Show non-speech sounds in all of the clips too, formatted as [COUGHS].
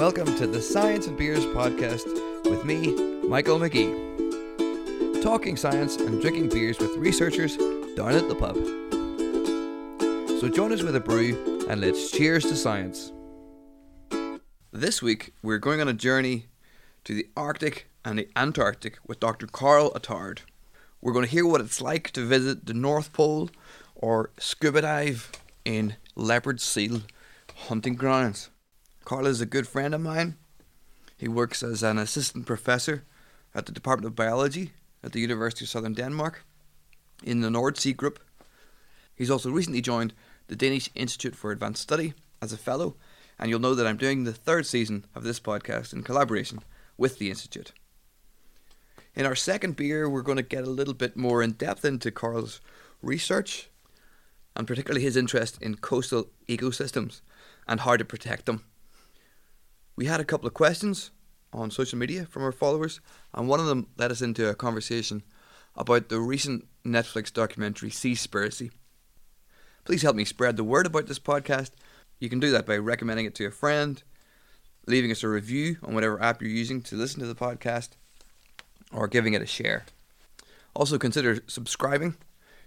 welcome to the Science and Beers podcast with me, Michael McGee. Talking science and drinking beers with researchers down at the pub. So join us with a brew and let's cheers to science. This week, we're going on a journey to the Arctic and the Antarctic with Dr. Carl Attard. We're going to hear what it's like to visit the North Pole or scuba dive in leopard seal hunting grounds. Carl is a good friend of mine. He works as an assistant professor at the Department of Biology at the University of Southern Denmark in the North Sea Group. He's also recently joined the Danish Institute for Advanced Study as a fellow, and you'll know that I'm doing the third season of this podcast in collaboration with the Institute. In our second beer, we're going to get a little bit more in depth into Carl's research and particularly his interest in coastal ecosystems and how to protect them. We had a couple of questions on social media from our followers, and one of them led us into a conversation about the recent Netflix documentary Seaspiracy. Please help me spread the word about this podcast. You can do that by recommending it to a friend, leaving us a review on whatever app you're using to listen to the podcast, or giving it a share. Also, consider subscribing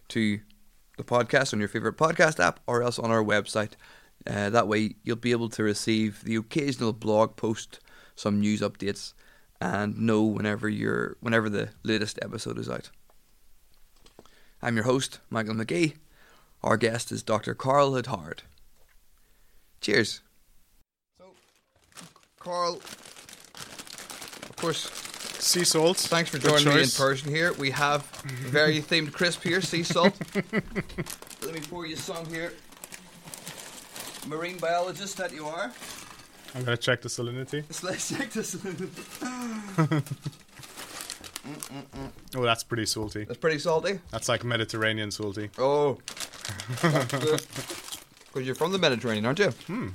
to the podcast on your favorite podcast app or else on our website. Uh, that way, you'll be able to receive the occasional blog post, some news updates, and know whenever you're whenever the latest episode is out. I'm your host, Michael McGee. Our guest is Dr. Carl Attard. Cheers. So, Carl, of course, Sea salt. Thanks for joining me in person here. We have very [LAUGHS] themed crisp here, sea salt. Let me pour you some here. Marine biologist that you are. I'm gonna check the salinity. Let's- check this. [LAUGHS] Oh, that's pretty salty. That's pretty salty. That's like Mediterranean salty. Oh. [LAUGHS] Because you're from the Mediterranean, aren't you? I'm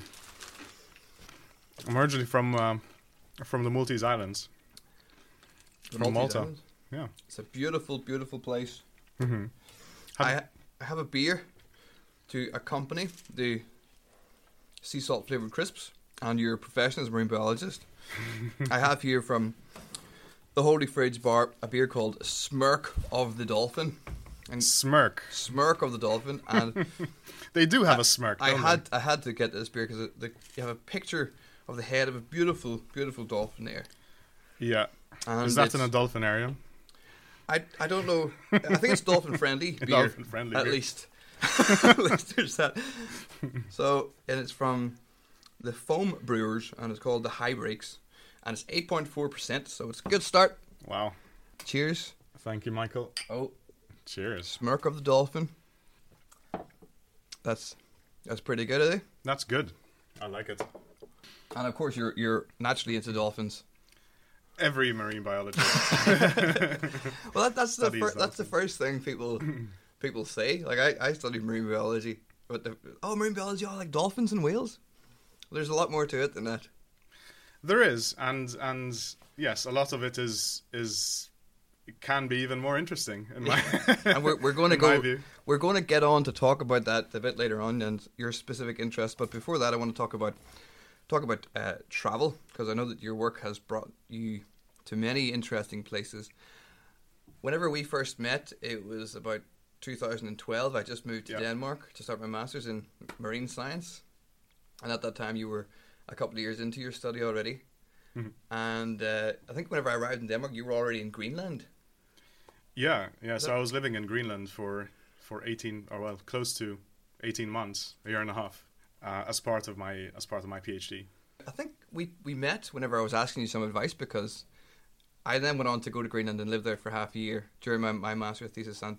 originally from um, from the Maltese Islands. The From Maltese Malta. Islands. Yeah. It's a beautiful, beautiful place. hmm I, I have a beer to accompany the sea salt flavored crisps and your profession as a marine biologist. [LAUGHS] I have here from the Holy Fridge Bar a beer called Smirk of the Dolphin. And Smirk. Smirk of the Dolphin, and [LAUGHS] They do have a smirk. I had I had to get this beer because you have a picture of the head of a beautiful, beautiful dolphin there. Yeah. And Is that in a it's- dolphinarium? I I don't know. I think it's dolphin friendly [LAUGHS] beer. Dolphin friendly at beer. least. [LAUGHS] at least there's that. So and it's from the Foam Brewers and it's called the High Breaks and it's eight point four percent. So it's a good start. Wow. Cheers. Thank you, Michael. Oh, Cheers. smirk of the dolphin. That's that's pretty good, think. That's good. I like it. And of course, you're you're naturally into dolphins. Every marine biologist. [LAUGHS] Well, that, that's the fir- that's the first thing people [LAUGHS] people say. Like I, I studied marine biology, but the, oh, marine biology, oh, like dolphins and whales. There's a lot more to it than that. There is, and and yes, a lot of it is is can be even more interesting in my And we're we're going [LAUGHS] to go. We're going to get on to talk about that a bit later on and your specific interest. But before that, I want to talk about talk about uh, travel because I know that your work has brought you to many interesting places. Whenever we first met, it was about 2012. I just moved to Yeah. Denmark to start my masters in marine science, and at that time you were a couple of years into your study already. Mhm. And uh, I think whenever I arrived in Denmark, you were already in Greenland. Yeah, yeah. So that- I was living in Greenland for for eighteen, or well, close to eighteen months, a year and a half, uh, as part of my as part of my PhD. I think we, we met whenever I was asking you some advice because I then went on to go to Greenland and live there for half a year during my, my master's thesis and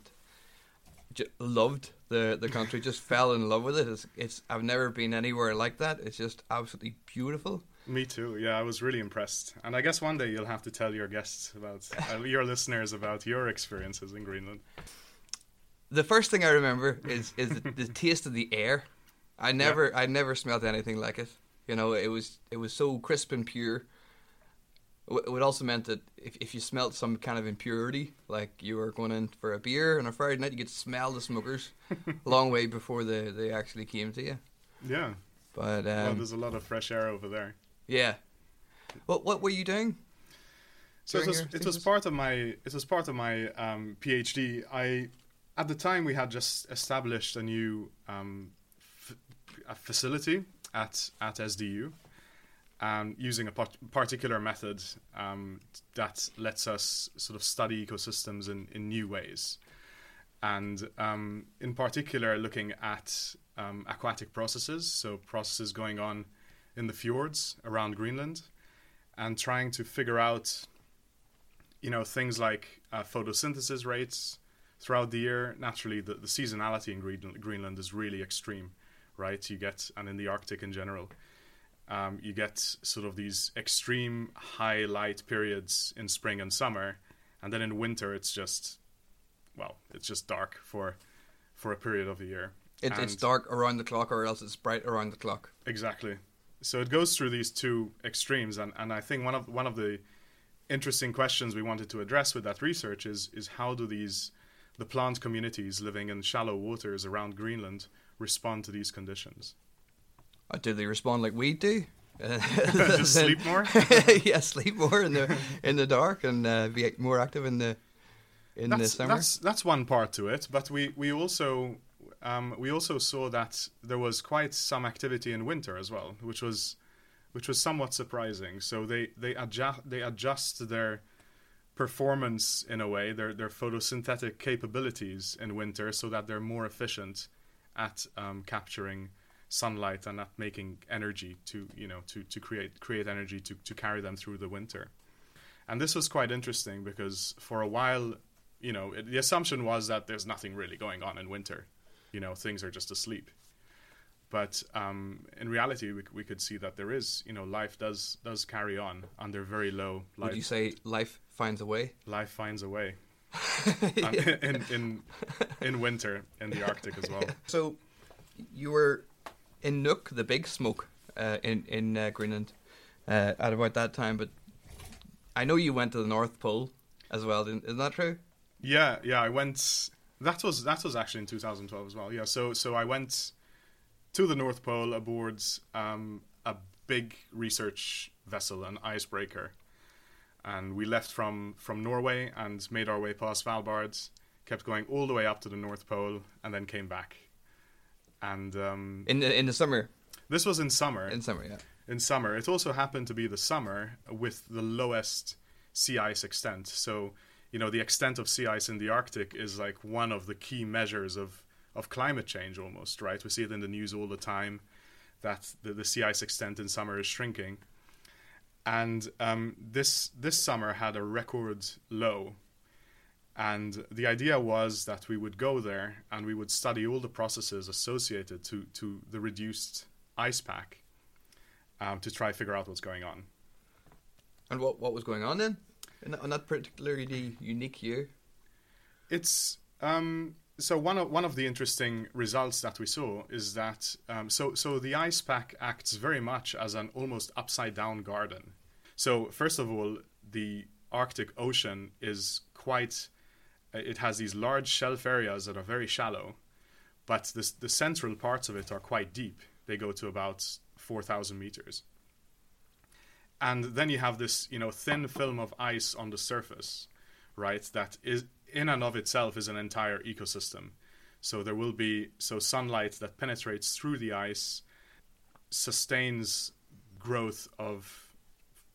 loved the, the country, just fell in love with it. It's, it's I've never been anywhere like that. It's just absolutely beautiful. Me too. Yeah, I was really impressed, and I guess one day you'll have to tell your guests about uh, your listeners about your experiences in Greenland. The first thing I remember is is the, the taste of the air. I never I never smelled anything like it. You know, it was it was so crisp and pure. It also meant that if, if you smelt some kind of impurity, like you were going in for a beer on a Friday night, you could smell the smokers a [LAUGHS] long way before they, they actually came to you. Yeah. But well, um, there's a lot of fresh air over there. yeah, What what were you doing? So it was it was part of my it was part of my um, PhD. I at the time we had just established a new um, f- a facility at at SDU, um, using a particular method um, that lets us sort of study ecosystems in, in new ways, and um, in particular looking at um, aquatic processes, so processes going on in the fjords around Greenland, and trying to figure out you know things like uh, photosynthesis rates throughout the year. Naturally, the, the seasonality in Greenland, Greenland is really extreme, right? You get and in the Arctic in general, um, you get sort of these extreme high light periods in spring and summer, and then in winter it's just well, it's just dark for for a period of the year. It, it's dark around the clock, or else it's bright around the clock. Exactly. So it goes through these two extremes, and, and I think one of one of the interesting questions we wanted to address with that research is is how do these the plant communities living in shallow waters around Greenland respond to these conditions? Or do they respond like we do? [LAUGHS] Just [LAUGHS] sleep more. [LAUGHS] yeah, sleep more in the in the dark and uh, be more active in the in the that's, summer. that's that's one part to it, but we we also um, we also saw that there was quite some activity in winter as well, which was which was somewhat surprising. So they they adjust they adjust their performance in a way, their their photosynthetic capabilities in winter, so that they're more efficient at um, capturing sunlight and not making energy to you know to, to create create energy to, to carry them through the winter. And this was quite interesting because for a while, you know, it, the assumption was that there's nothing really going on in winter. You know, things are just asleep. But um, in reality, we, we could see that there is, you know, life does does carry on under very low light. Would you say life finds a way? life finds a way um, [LAUGHS] in, in in winter in the Arctic as well. So, you were in Nuuk, the big smoke, uh, in in uh, Greenland, uh, at about that time. But I know you went to the North Pole as well. Isn't that true? Yeah, yeah, I went. That was that was actually in 2012 as well. Yeah, so so I went to the North Pole aboard um, a big research vessel, an icebreaker, and we left from from Norway and made our way past Svalbard, kept going all the way up to the North Pole, and then came back. And um, In the in the summer, this was in summer. in summer, yeah. in summer. It also happened to be the summer with the lowest sea ice extent. So, you know, the extent of sea ice in the Arctic is like one of the key measures of, of climate change almost, right? We see it in the news all the time that the, the sea ice extent in summer is shrinking. And um, this this summer had a record low. And the idea was that we would go there and we would study all the processes associated to, to the reduced ice pack um, to try figure out what's going on. And what what was going on then? In that, in that particularly unique year. It's um, so one of one of the interesting results that we saw is that um, so so the ice pack acts very much as an almost upside down garden. So first of all, the Arctic Ocean is quite. It has these large shelf areas that are very shallow, but the the central parts of it are quite deep. They go to about four thousand meters. And then you have this, you know, thin film of ice on the surface, right? That is in and of itself is an entire ecosystem. So there will be so sunlight that penetrates through the ice sustains growth of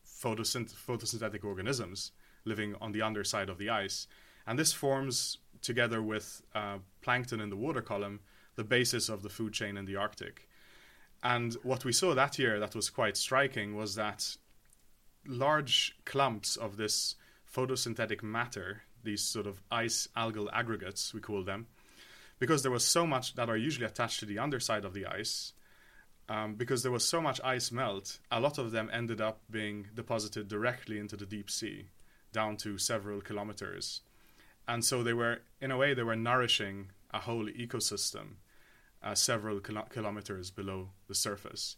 photosynth- photosynthetic organisms living on the underside of the ice, and this forms together with uh, plankton in the water column the basis of the food chain in the Arctic. And what we saw that year that was quite striking was that large clumps of this photosynthetic matter, these sort of ice algal aggregates, we call them, because there was so much that are usually attached to the underside of the ice, um, because there was so much ice melt, a lot of them ended up being deposited directly into the deep sea, down to several kilometers. And so they were, in a way, they were nourishing a whole ecosystem uh, several kilo- kilometers below the surface.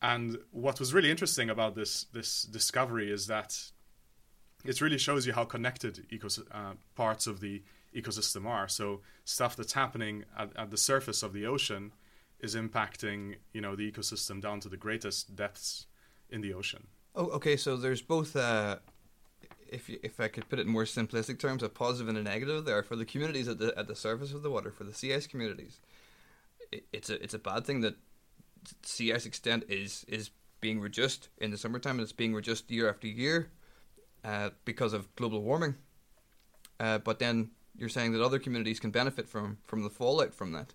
And what was really interesting about this this discovery is that it really shows you how connected ecos- uh, parts of the ecosystem are. So stuff that's happening at, at the surface of the ocean is impacting you know the ecosystem down to the greatest depths in the ocean. Oh, okay. So there's both, uh, if if I could put it in more simplistic terms, a positive and a negative there for the communities at the at the surface of the water for the sea ice communities. It, it's a it's a bad thing that sea ice extent is is being reduced in the summertime and it's being reduced year after year uh, because of global warming. Uh, but then you're saying that other communities can benefit from from the fallout from that.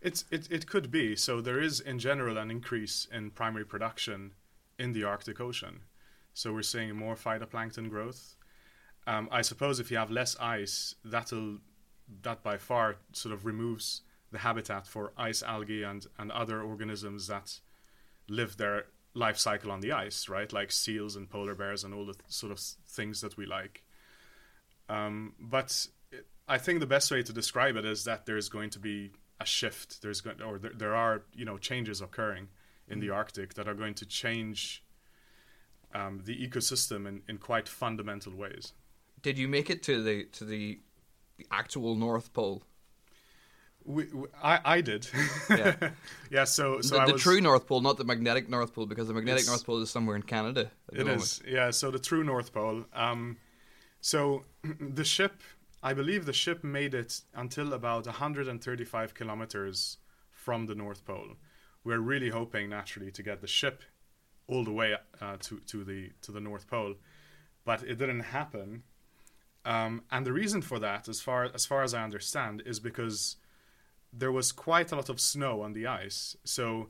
It's it it could be. So there is in general an increase in primary production in the Arctic Ocean. So we're seeing more phytoplankton growth. Um, I suppose if you have less ice, that'll that by far sort of removes the habitat for ice algae and, and other organisms that live their life cycle on the ice, right? Like seals and polar bears and all the sort of things that we like. Um, but I think the best way to describe it is that there's going to be a shift. There's going or there, there are you know changes occurring in the Arctic that are going to change um, the ecosystem in, in quite fundamental ways. Did you make it to the to the, the actual North Pole? We, we, I, I did. Yeah. [LAUGHS] yeah. So, so the, the was, true North Pole, not the magnetic North Pole, because the magnetic North Pole is somewhere in Canada. It is, yeah. So the true North Pole. Um, so [CLEARS THROAT] the ship, I believe the ship made it until about 135 kilometers from the North Pole. We're really hoping, naturally, to get the ship all the way uh, to to the to the North Pole, but it didn't happen. Um, and the reason for that, as far as far as I understand, is because there was quite a lot of snow on the ice. So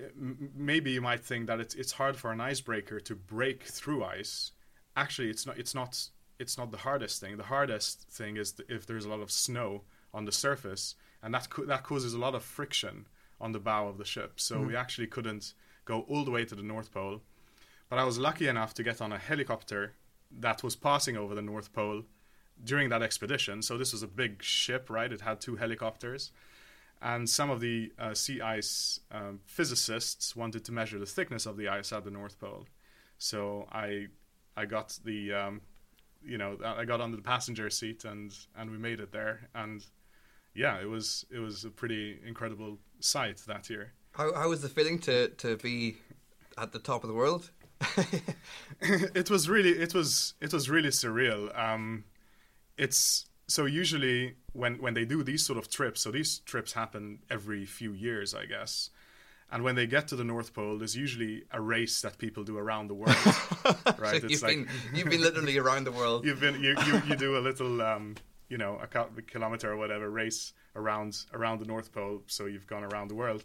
m- maybe you might think that it's it's hard for an icebreaker to break through ice. Actually, it's not. It's not. It's not the hardest thing. The hardest thing is if there's a lot of snow on the surface, and that co- that causes a lot of friction on the bow of the ship. So we actually couldn't go all the way to the North Pole. But I was lucky enough to get on a helicopter that was passing over the North Pole during that expedition. So this was a big ship, right? It had two helicopters and some of the uh, sea ice um, physicists wanted to measure the thickness of the ice at the North Pole. So I I got the um, you know I got under the passenger seat and and we made it there and yeah it was it was a pretty incredible sight that year. How how was the feeling to to be at the top of the world? [LAUGHS] it was really it was it was really surreal. Um, it's so usually when when they do these sort of trips, so these trips happen every few years, I guess. And when they get to the North Pole, there's usually a race that people do around the world, [LAUGHS] right? so you've been you've been literally around the world. you've been you, you, you do a little um, you know a kilometer or whatever race around around the North Pole, so you've gone around the world.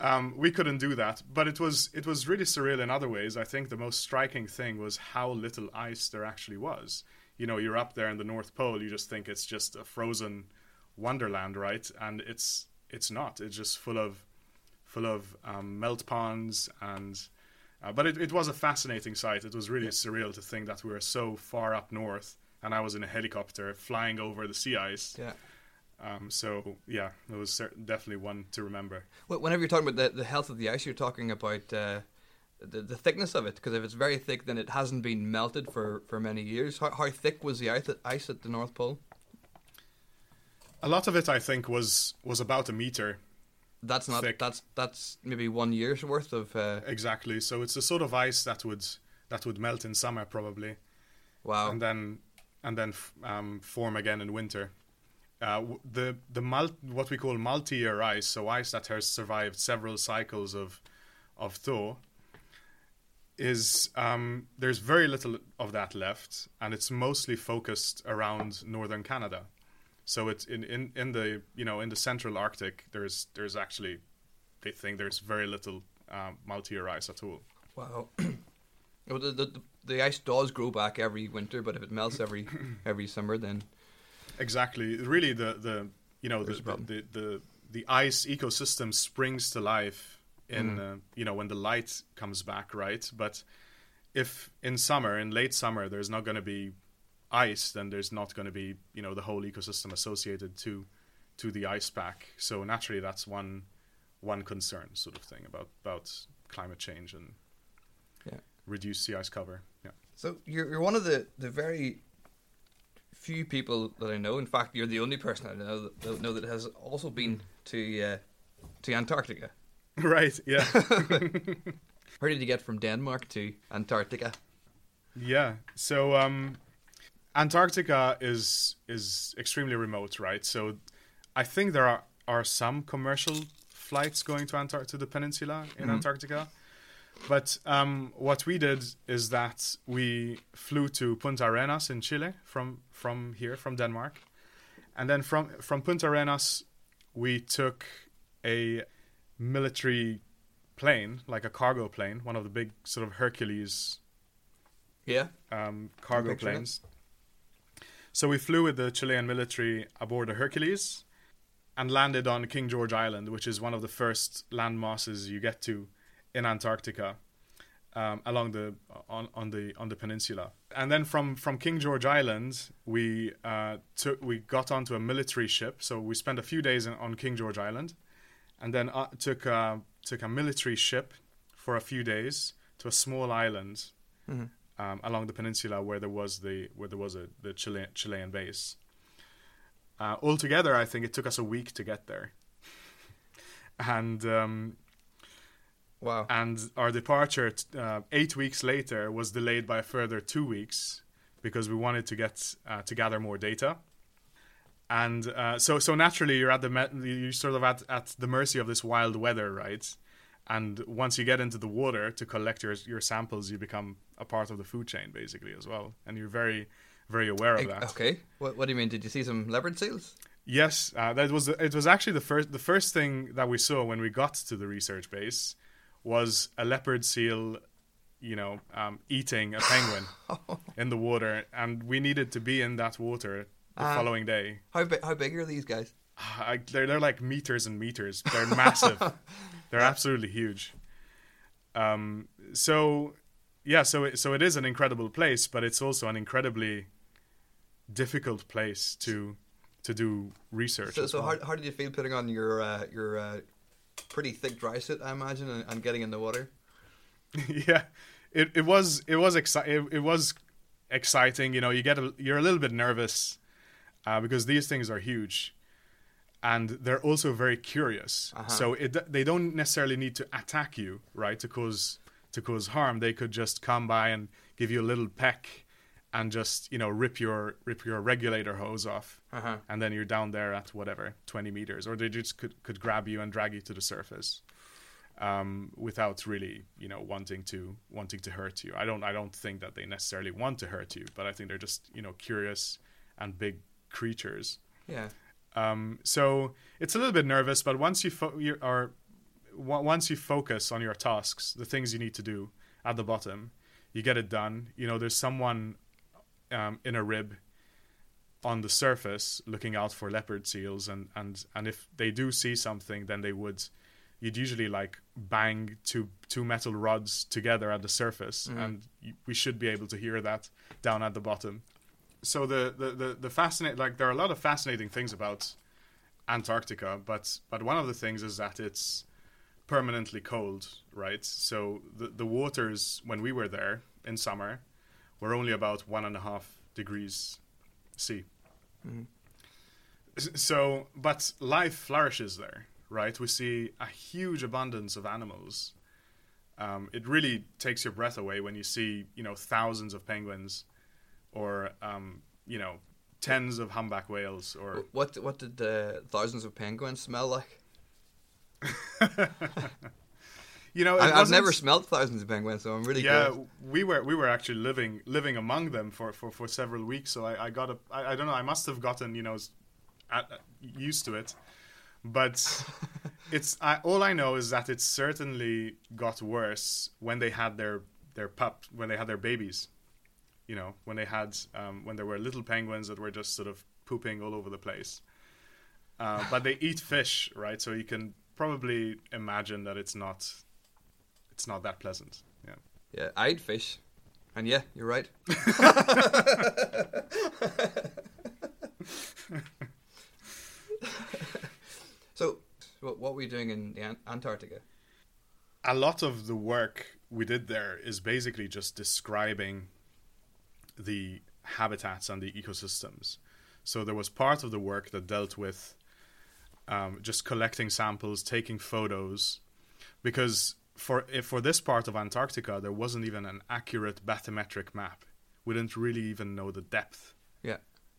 Um, we couldn't do that, but it was it was really surreal in other ways. I think the most striking thing was how little ice there actually was. You know, you're up there in the North Pole, you just think it's just a frozen wonderland, right? And it's it's not. It's just full of full of um, melt ponds and. Uh, but it, it was a fascinating sight. It was really surreal to think that we were so far up north, and I was in a helicopter flying over the sea ice. Yeah. Um, so yeah, it was definitely one to remember. Wh- Whenever you're talking about the, the health of the ice, you're talking about uh, the, the thickness of it. Because if it's very thick, then it hasn't been melted for, for many years. How, how thick was the ice at, ice at the North Pole? A lot of it, I think, was was about a meter That's not. Thick. That's that's maybe one year's worth of. Uh, exactly. So it's the sort of ice that would that would melt in summer probably, wow. and then and then f- um, form again in winter. Uh, the the mul- what we call multi-year ice, so ice that has survived several cycles of of thaw, is um, there's very little of that left, and it's mostly focused around northern Canada. So it's in, in, in the you know in the central Arctic. There's there's actually they think there's very little um, multi-year ice at all. Wow. [CLEARS THROAT] Well, the, the the ice does grow back every winter, but if it melts every [COUGHS] every summer, then Exactly. Really, the the you know the There's a problem. the, the the ice ecosystem springs to life in Mm. uh, you know when the light comes back, right? But if in summer, in late summer, there's not going to be ice, then there's not going to be you know the whole ecosystem associated to to the ice pack. So naturally, that's one one concern sort of thing about about climate change and Yeah. reduce sea ice cover. Yeah. So you're you're one of the, the very few people that I know. In fact, you're the only person I know that, know that has also been to uh, to Antarctica. [LAUGHS] right. Yeah. [LAUGHS] How did you get from Denmark to Antarctica? Yeah. So um, Antarctica is is extremely remote, right? So I think there are are some commercial flights going to Antar- to the peninsula in Mhm. Antarctica. But um, what we did is that we flew to Punta Arenas in Chile from from here from Denmark, and then from from Punta Arenas we took a military plane, like a cargo plane, one of the big sort of Hercules Yeah. um, cargo picturing it. planes. So we flew with the Chilean military aboard a Hercules and landed on King George Island, which is one of the first land masses you get to in Antarctica, um, along the on, on the on the peninsula. And then from from King George Island, we uh, took we got onto a military ship. So we spent a few days in, on King George Island, and then uh, took a, took a military ship for a few days to a small island Mhm. um, along the peninsula where there was the where there was a the Chile, Chilean base. Uh, altogether, I think it took us a week to get there, [LAUGHS] and um, Wow. and our departure t- uh, eight weeks later was delayed by a further two weeks because we wanted to get uh, to gather more data. And uh, so, so naturally, you're at the you're sort of at, at the mercy of this wild weather, right? And once you get into the water to collect your your samples, you become a part of the food chain, basically, as well. And you're very, very aware of that. Okay. What, what do you mean? Did you see some leopard seals? Yes, uh, that was it. Was actually the first the first thing that we saw when we got to the research base was a leopard seal, you know, um, eating a penguin [LAUGHS] in the water, and we needed to be in that water the Ah. following day. How big? How big are these guys? I, they're they're like meters and meters. They're massive. [LAUGHS] they're absolutely huge. Um. So, yeah. So it, so it is an incredible place, but it's also an incredibly difficult place to to do research. So, so well. how, how did you feel putting on your uh, your uh, pretty thick dry suit? I imagine, and, and getting in the water. [LAUGHS] yeah, it it was it was exciting. it, it was exciting. You know, you get a, you're a little bit nervous uh, because these things are huge, and they're also very curious. Uh-huh. So it they don't necessarily need to attack you, right? To cause to cause harm. They could just come by and give you a little peck, and just you know rip your rip your regulator hose off, Uh-huh. and then you're down there at whatever twenty meters, or they just could could grab you and drag you to the surface um, without really, you know, wanting to wanting to hurt you. I don't I don't think that they necessarily want to hurt you, but I think they're just you know curious and big creatures. Yeah. Um, so it's a little bit nervous, but once you fo- you are w- once you focus on your tasks, the things you need to do at the bottom, you get it done. You know, there's someone um, in a rib on the surface looking out for leopard seals, and and and if they do see something, then they would. You'd usually like bang two two metal rods together at the surface, Mhm. and we should be able to hear that down at the bottom so the the the, the fascinate like there are a lot of fascinating things about Antarctica, but but one of the things is that it's permanently cold, right? So the the waters when we were there in summer were only about one and a half degrees C. Mhm. So, but life flourishes there, right? We see a huge abundance of animals. Um, it really takes your breath away when you see, you know, thousands of penguins, or um, you know, tens of humpback whales, or What what did the thousands of penguins smell like? [LAUGHS] you know, I, I've never smelled thousands of penguins, so I'm really yeah, curious. we were we were actually living living among them for, for, for several weeks. So I, I got a I, I don't know I must have gotten you know used to it, but [LAUGHS] it's I, all I know is that it certainly got worse when they had their their pup when they had their babies. You know when they had um, when there were little penguins that were just sort of pooping all over the place. Uh, but they eat fish, right? So you can probably imagine that it's not it's not that pleasant. Yeah. Yeah, I eat fish, and yeah, you're right. [LAUGHS] so, what, what were you doing in the Antarctica? a lot of the work we did there is basically just describing the habitats and the ecosystems. So there was part of the work that dealt with um, just collecting samples, taking photos, because for for this part of Antarctica, there wasn't even an accurate bathymetric map. We didn't really even know the depth. Yeah.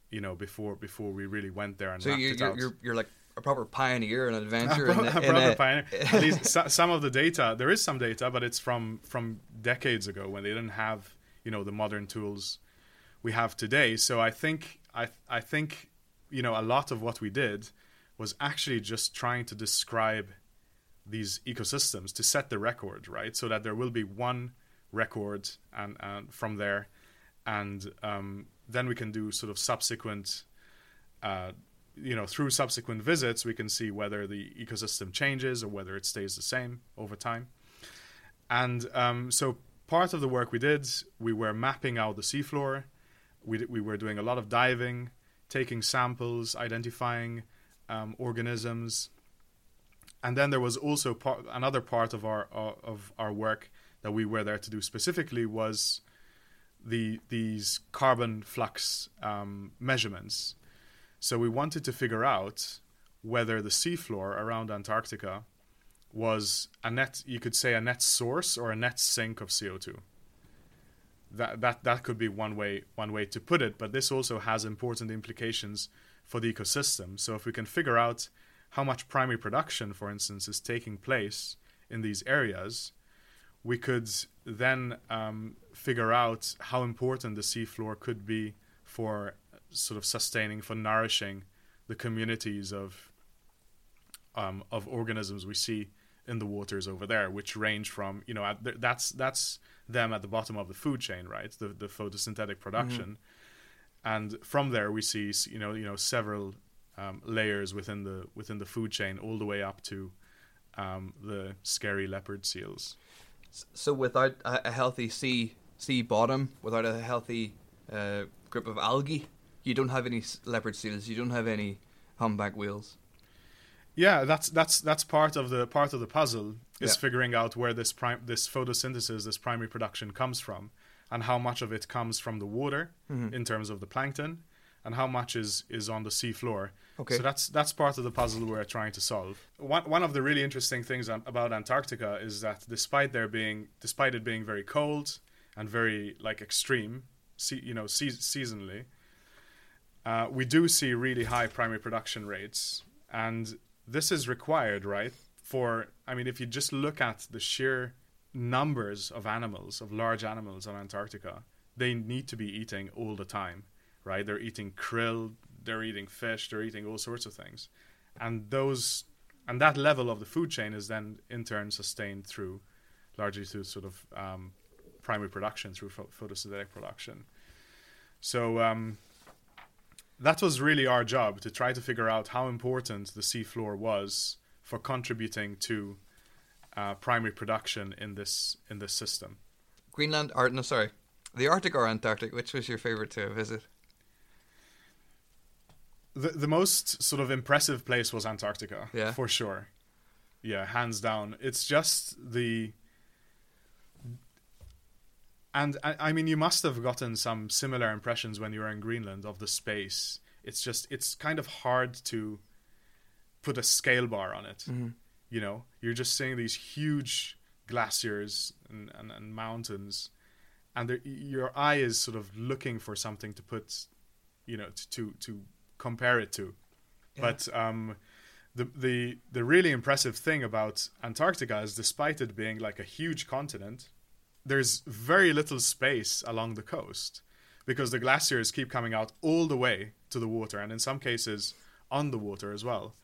You know, before before we really went there and So mapped you're it you're, you're you're like a proper pioneer and adventure. [LAUGHS] a pro- a proper a- pioneer. At least [LAUGHS] so, some of the data, there is some data, but it's from from decades ago when they didn't have you know the modern tools we have today. So I think I I think you know a lot of what we did was actually just trying to describe these ecosystems to set the record, right? So that there will be one record and, and from there, and um, then we can do sort of subsequent uh, you know, through subsequent visits, we can see whether the ecosystem changes or whether it stays the same over time. And um, so, part of the work we did, we were mapping out the seafloor. We we were doing a lot of diving, taking samples, identifying um, organisms, and then there was also part, another part of our uh, of our work that we were there to do specifically was the these carbon flux um, measurements. So we wanted to figure out whether the seafloor around Antarctica was a net, you could say a net source or a net sink of CO2. That, that, that could be one way, one way to put it, but this also has important implications for the ecosystem. So if we can figure out how much primary production, for instance, is taking place in these areas, we could then um, figure out how important the seafloor could be for sort of sustaining, for nourishing the communities of um, of organisms we see in the waters over there, which range from you know the, that's that's them at the bottom of the food chain, right? The the photosynthetic production, and from there we see you know you know several um, layers within the within the food chain, all the way up to um, the scary leopard seals. So without a, healthy sea sea bottom, without a healthy uh, grip of algae, you don't have any leopard seals. You don't have any humpback whales. Yeah, that's that's that's part of the part of the puzzle is Yeah. figuring out where this prime this photosynthesis, this primary production comes from, and how much of it comes from the water in terms of the plankton, and how much is is on the sea floor. Okay. So that's that's part of the puzzle we're trying to solve. One one of the really interesting things about Antarctica is that despite there being despite it being very cold and very like extreme, se- you know, se- seasonally, uh, we do see really high primary production rates, and this is required, right? For I mean, if you just look at the sheer numbers of animals, of large animals on Antarctica, they need to be eating all the time, right? They're eating krill, they're eating fish, they're eating all sorts of things, and those and that level of the food chain is then in turn sustained through largely through sort of um, primary production through pho- photosynthetic production. So um, that was really our job to try to figure out how important the seafloor was for contributing to uh, primary production in this in this system. Greenland, or no, sorry, the Arctic or Antarctic. Which was your favorite to visit? The the most sort of impressive place was Antarctica, Yeah. for sure. Yeah, hands down. It's just the and I, I mean you must have gotten some similar impressions when you were in Greenland of the space. It's just it's kind of hard to put a scale bar on it. Mm-hmm. You know, you're just seeing these huge glaciers and, and, and mountains, and your eye is sort of looking for something to put, you know, to to, to compare it to. Yeah. But um, the the the really impressive thing about Antarctica is, despite it being like a huge continent, there's very little space along the coast because the glaciers keep coming out all the way to the water, and in some cases on the water as well.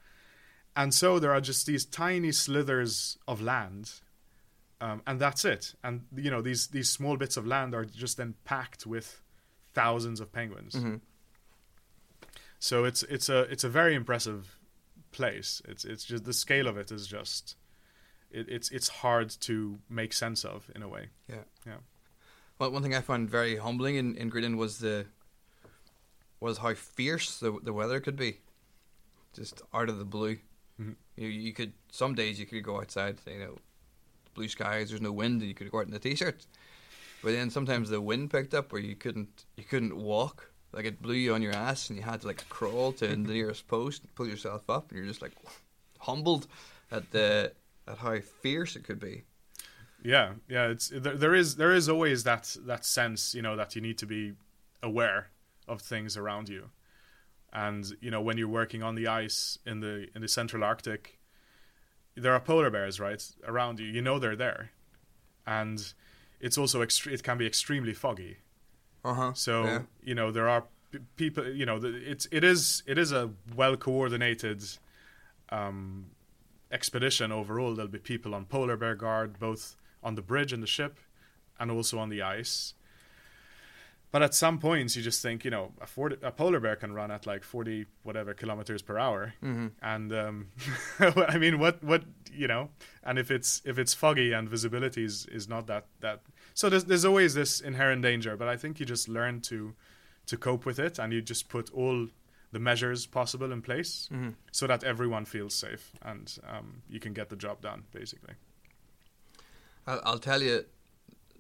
And so there are just these tiny slithers of land, um, and that's it. And you know these these small bits of land are just then packed with thousands of penguins. Mhm. So it's it's a it's a very impressive place. It's it's just the scale of it is just it, it's it's hard to make sense of in a way. Yeah. Yeah. Well, one thing I found very humbling in, in Greenland was the was how fierce the the weather could be, just out of the blue. Mhm. You you could some days you could go outside, you know, blue skies. There's no wind, and you could go out in a t-shirt. But then sometimes the wind picked up where you couldn't you couldn't walk. Like it blew you on your ass, and you had to like crawl to the [LAUGHS] nearest post, and pull yourself up, and you're just like humbled at the at how fierce it could be. Yeah, yeah. It's there, there is there is always that that sense, you know, that you need to be aware of things around you, and you know when you're working on the ice in the in the central Arctic, there are polar bears right around you. You know they're there, and it's also it can be extremely foggy. Uh huh. So yeah. you know there are p- people. You know the- it's it is it is a well coordinated um, expedition overall. There'll be people on polar bear guard, both on the bridge and the ship, and also on the ice. But at some points, you just think, you know, a, 40, a polar bear can run at like forty whatever kilometers per hour, Mhm. and um, [LAUGHS] I mean, what what you know, and if it's if it's foggy and visibility is, is not that that, so there's there's always this inherent danger. But I think you just learn to to cope with it, and you just put all the measures possible in place Mhm. so that everyone feels safe and um, you can get the job done, basically. I'll, I'll tell you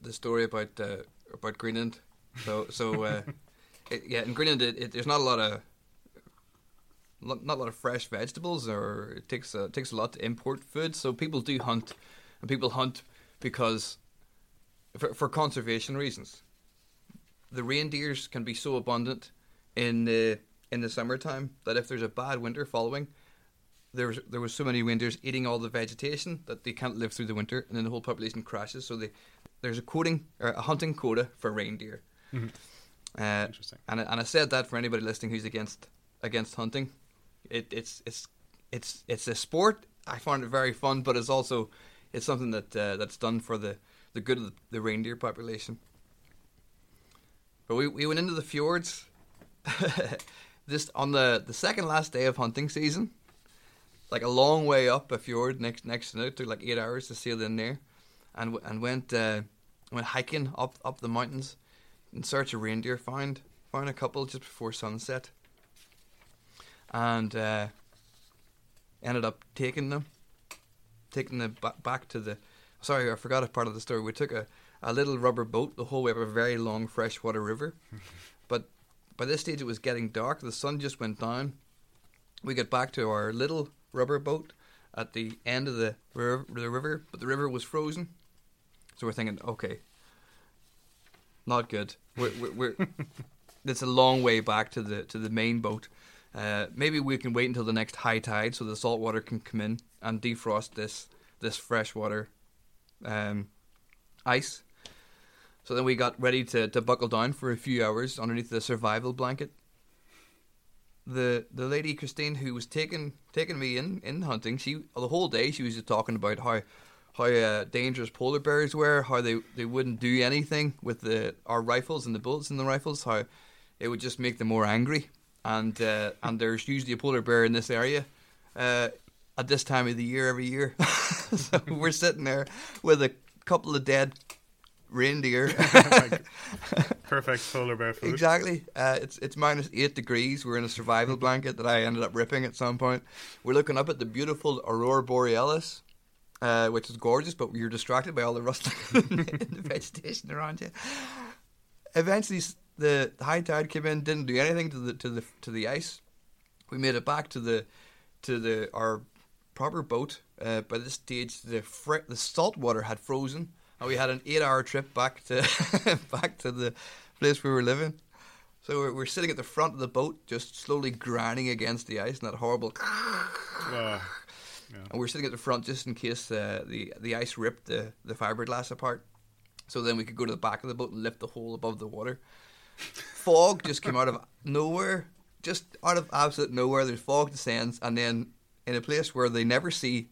the story about uh, about Greenland. So so uh, [LAUGHS] it, yeah, in Greenland it, it, there's not a lot of not a lot of fresh vegetables, or it takes a, it takes a lot to import food. So people do hunt, and people hunt because for, for conservation reasons. The reindeers can be so abundant in the in the summertime that if there's a bad winter following, there was there was so many reindeers eating all the vegetation that they can't live through the winter, and then the whole population crashes. So they, there's a quoting or a hunting quota for reindeer. Mhm. Uh, Interesting. and I, and I said that for anybody listening who's against against hunting, it, it's it's it's it's a sport. I find it very fun, but it's also it's something that uh, that's done for the, the good of the, reindeer population. But we, we went into the fjords [LAUGHS] this on the, the second last day of hunting season, like a long way up a fjord next next to it. Took like eight hours to sail in there, and and went uh, went hiking up up the mountains in search of reindeer. Found found a couple just before sunset, and uh, ended up taking them, taking them ba- back to the. Sorry, I forgot a part of the story. We took a, a little rubber boat the whole way up a very long freshwater river, [LAUGHS] but by this stage it was getting dark. The sun just went down. We got back to our little rubber boat at the end of the river, the river, but the river was frozen. So we're thinking, okay, not good. We're, we're, we're [LAUGHS] it's a long way back to the to the main boat. Uh, maybe we can wait until the next high tide so the salt water can come in and defrost this this freshwater um, ice. So then we got ready to, to buckle down for a few hours underneath the survival blanket. The the lady Christine who was taking taking me in, in hunting, she the whole day she was just talking about how how uh, dangerous polar bears were, how they, they wouldn't do anything with the our rifles and the bullets in the rifles, how it would just make them more angry. And uh, and there's usually a polar bear in this area uh, at this time of the year every year. [LAUGHS] so we're sitting there with a couple of dead reindeer. [LAUGHS] Perfect polar bear food. Exactly. Uh, it's it's minus eight degrees. We're in a survival blanket that I ended up ripping at some point. We're looking up at the beautiful aurora borealis, uh, which is gorgeous, but you're distracted by all the rustling [LAUGHS] in the vegetation around you. Eventually, the high tide came in, didn't do anything to the to the to the ice. We made it back to the to the our proper boat. Uh, by this stage, the fr- the salt water had frozen, and we had an eight-hour trip back to [LAUGHS] back to the place we were living. So we're, we're sitting at the front of the boat, just slowly grinding against the ice, and that horrible. [LAUGHS] Uh, And we're sitting at the front just in case uh, the the ice ripped the the fiberglass apart. So then we could go to the back of the boat and lift the hole above the water. Fog just came out of nowhere, just out of absolute nowhere. There's fog descends, and then in a place where they never see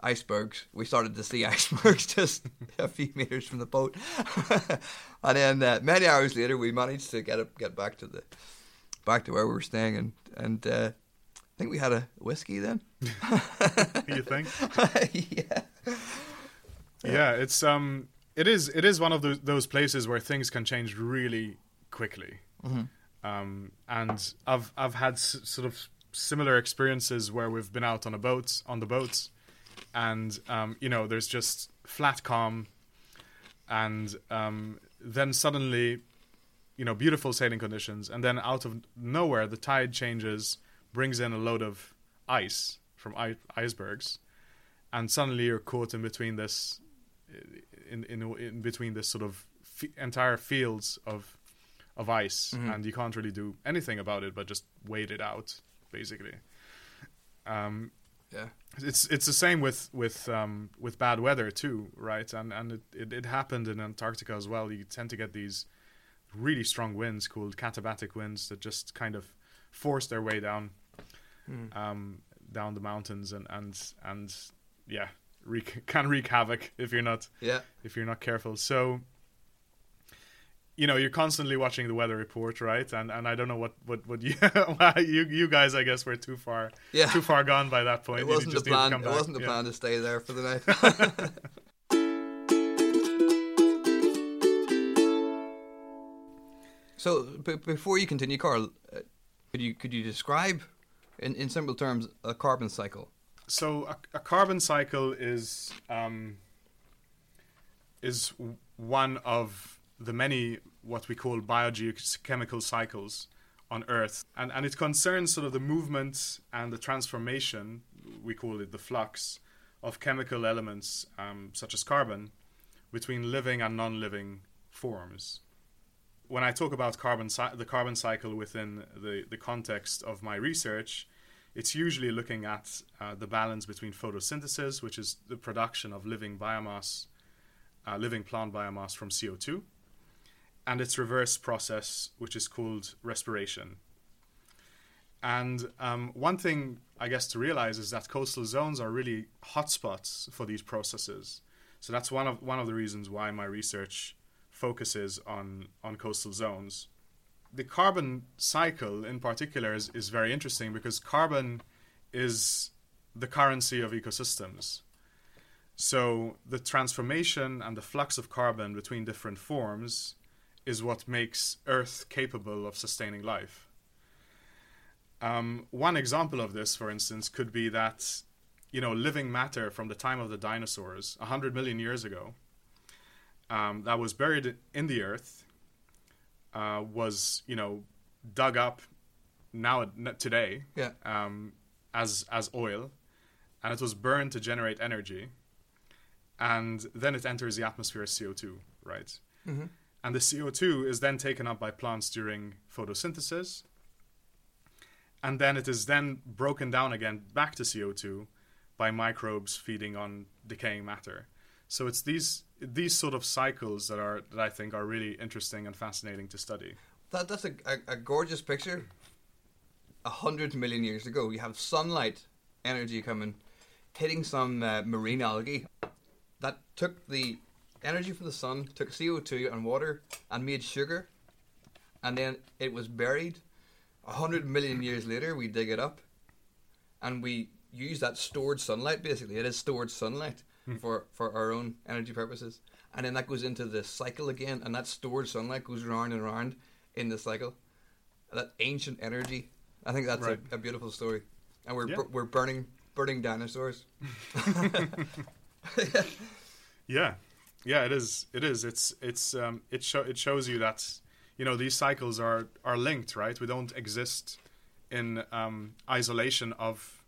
icebergs, we started to see [LAUGHS] icebergs just a few meters from the boat. [LAUGHS] and then uh, many hours later, we managed to get it, get back to the back to where we were staying, and and uh, I think we had a whiskey then. [LAUGHS] you think? yeah. Yeah, it's um, it is it is one of those those places where things can change really quickly. Um, and I've I've had s- sort of similar experiences where we've been out on a boat on the boats, and um, you know, there's just flat calm, and um, then suddenly, you know, beautiful sailing conditions, and then out of nowhere the tide changes, brings in a load of ice from I- icebergs, and suddenly you're caught in between this in in in between this sort of f- entire fields of of ice, Mhm. and you can't really do anything about it but just wait it out, basically. Um, Yeah. it's it's the same with with um, with bad weather too, right? And and it, it, it happened in Antarctica as well. You tend to get these really strong winds called katabatic winds that just kind of force their way down Mm. um, down the mountains and and and yeah, wreak, [LAUGHS] can wreak havoc if you're not Yeah. if you're not careful. So you know, you're constantly watching the weather report, right? And and I don't know what what what you [LAUGHS] you you guys, I guess, were too far Yeah. too far gone by that point. It wasn't the plan. It back. wasn't the Yeah. plan to stay there for the night. [LAUGHS] so, b- before you continue, Carl, uh, could you could you describe, in, in simple terms, a carbon cycle? So a, a carbon cycle is um, is one of the many what we call biogeochemical cycles on Earth, and and it concerns sort of the movement and the transformation. We call it the flux of chemical elements um, such as carbon between living and non-living forms. When I talk about carbon the carbon cycle within the, the context of my research, it's usually looking at uh, the balance between photosynthesis, which is the production of living biomass, uh, living plant biomass from CO2, and its reverse process, which is called respiration. And um, one thing I guess to realize is that coastal zones are really hotspots for these processes. So that's one of one of the reasons why my research focuses on on coastal zones the carbon cycle in particular is, is very interesting because carbon is the currency of ecosystems. So the transformation and the flux of carbon between different forms is what makes Earth capable of sustaining life. Um, one example of this, for instance, could be that you know living matter from the time of the dinosaurs, 100 million years ago, um, that was buried in the earth uh, was you know dug up now today Yeah. um, as as oil, and it was burned to generate energy, and then it enters the atmosphere as CO two, right? Mhm. And the CO two is then taken up by plants during photosynthesis, and then it is then broken down again back to CO two by microbes feeding on decaying matter. So it's these these sort of cycles that are that I think are really interesting and fascinating to study. That that's a, a, a gorgeous picture. A hundred million years ago, you have sunlight energy coming, hitting some uh, marine algae that took the energy from the sun, took CO two and water, and made sugar, and then it was buried. A hundred million years later, we dig it up, and we use that stored sunlight. Basically, it is stored sunlight hmm. for for our own energy purposes, and then that goes into the cycle again, and that stored sunlight goes round and round in the cycle. That ancient energy. I think that's Right. a, a beautiful story, and we're Yeah. bur- we're burning burning dinosaurs. [LAUGHS] [LAUGHS] Yeah, yeah, it is. It is. It's it's um, it show it shows you that you know these cycles are are linked, right? We don't exist in um, isolation of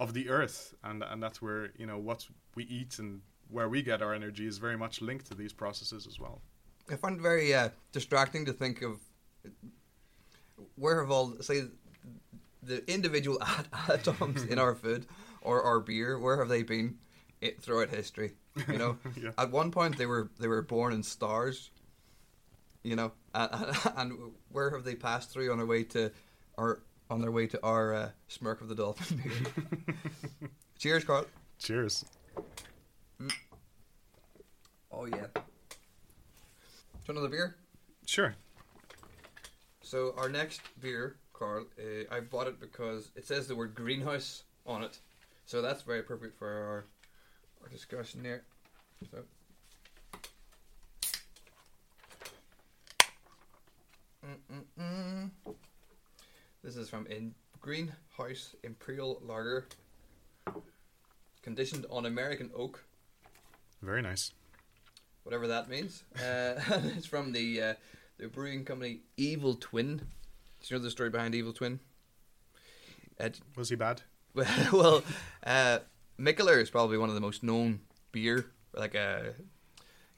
of the earth, and and that's where you know what we eat and where we get our energy is very much linked to these processes as well. I find it very uh, distracting to think of where have all say the individual at- [LAUGHS] atoms in our food or our beer where have they been throughout history? [LAUGHS] You know, Yeah. at one point they were they were born in stars. You know, and, [LAUGHS] and where have they passed through on their way to our on their way to our uh, smirk of the dolphin beer? [LAUGHS] Cheers, Carl. Cheers. Oh yeah. To another beer. Sure. So our next beer, Carl, uh, I bought it because it says the word greenhouse on it, so that's very appropriate for our our discussion there. So. Mm-mm-mm. This is from in Greenhouse Imperial Lager, conditioned on American oak, Very nice. whatever that means. [LAUGHS] Uh, [LAUGHS] it's from the uh, the brewing company Evil Twin. Do you know the story behind Evil Twin? Uh, Was he bad? [LAUGHS] well, uh, Mikkeller is probably one of the most known beer, like a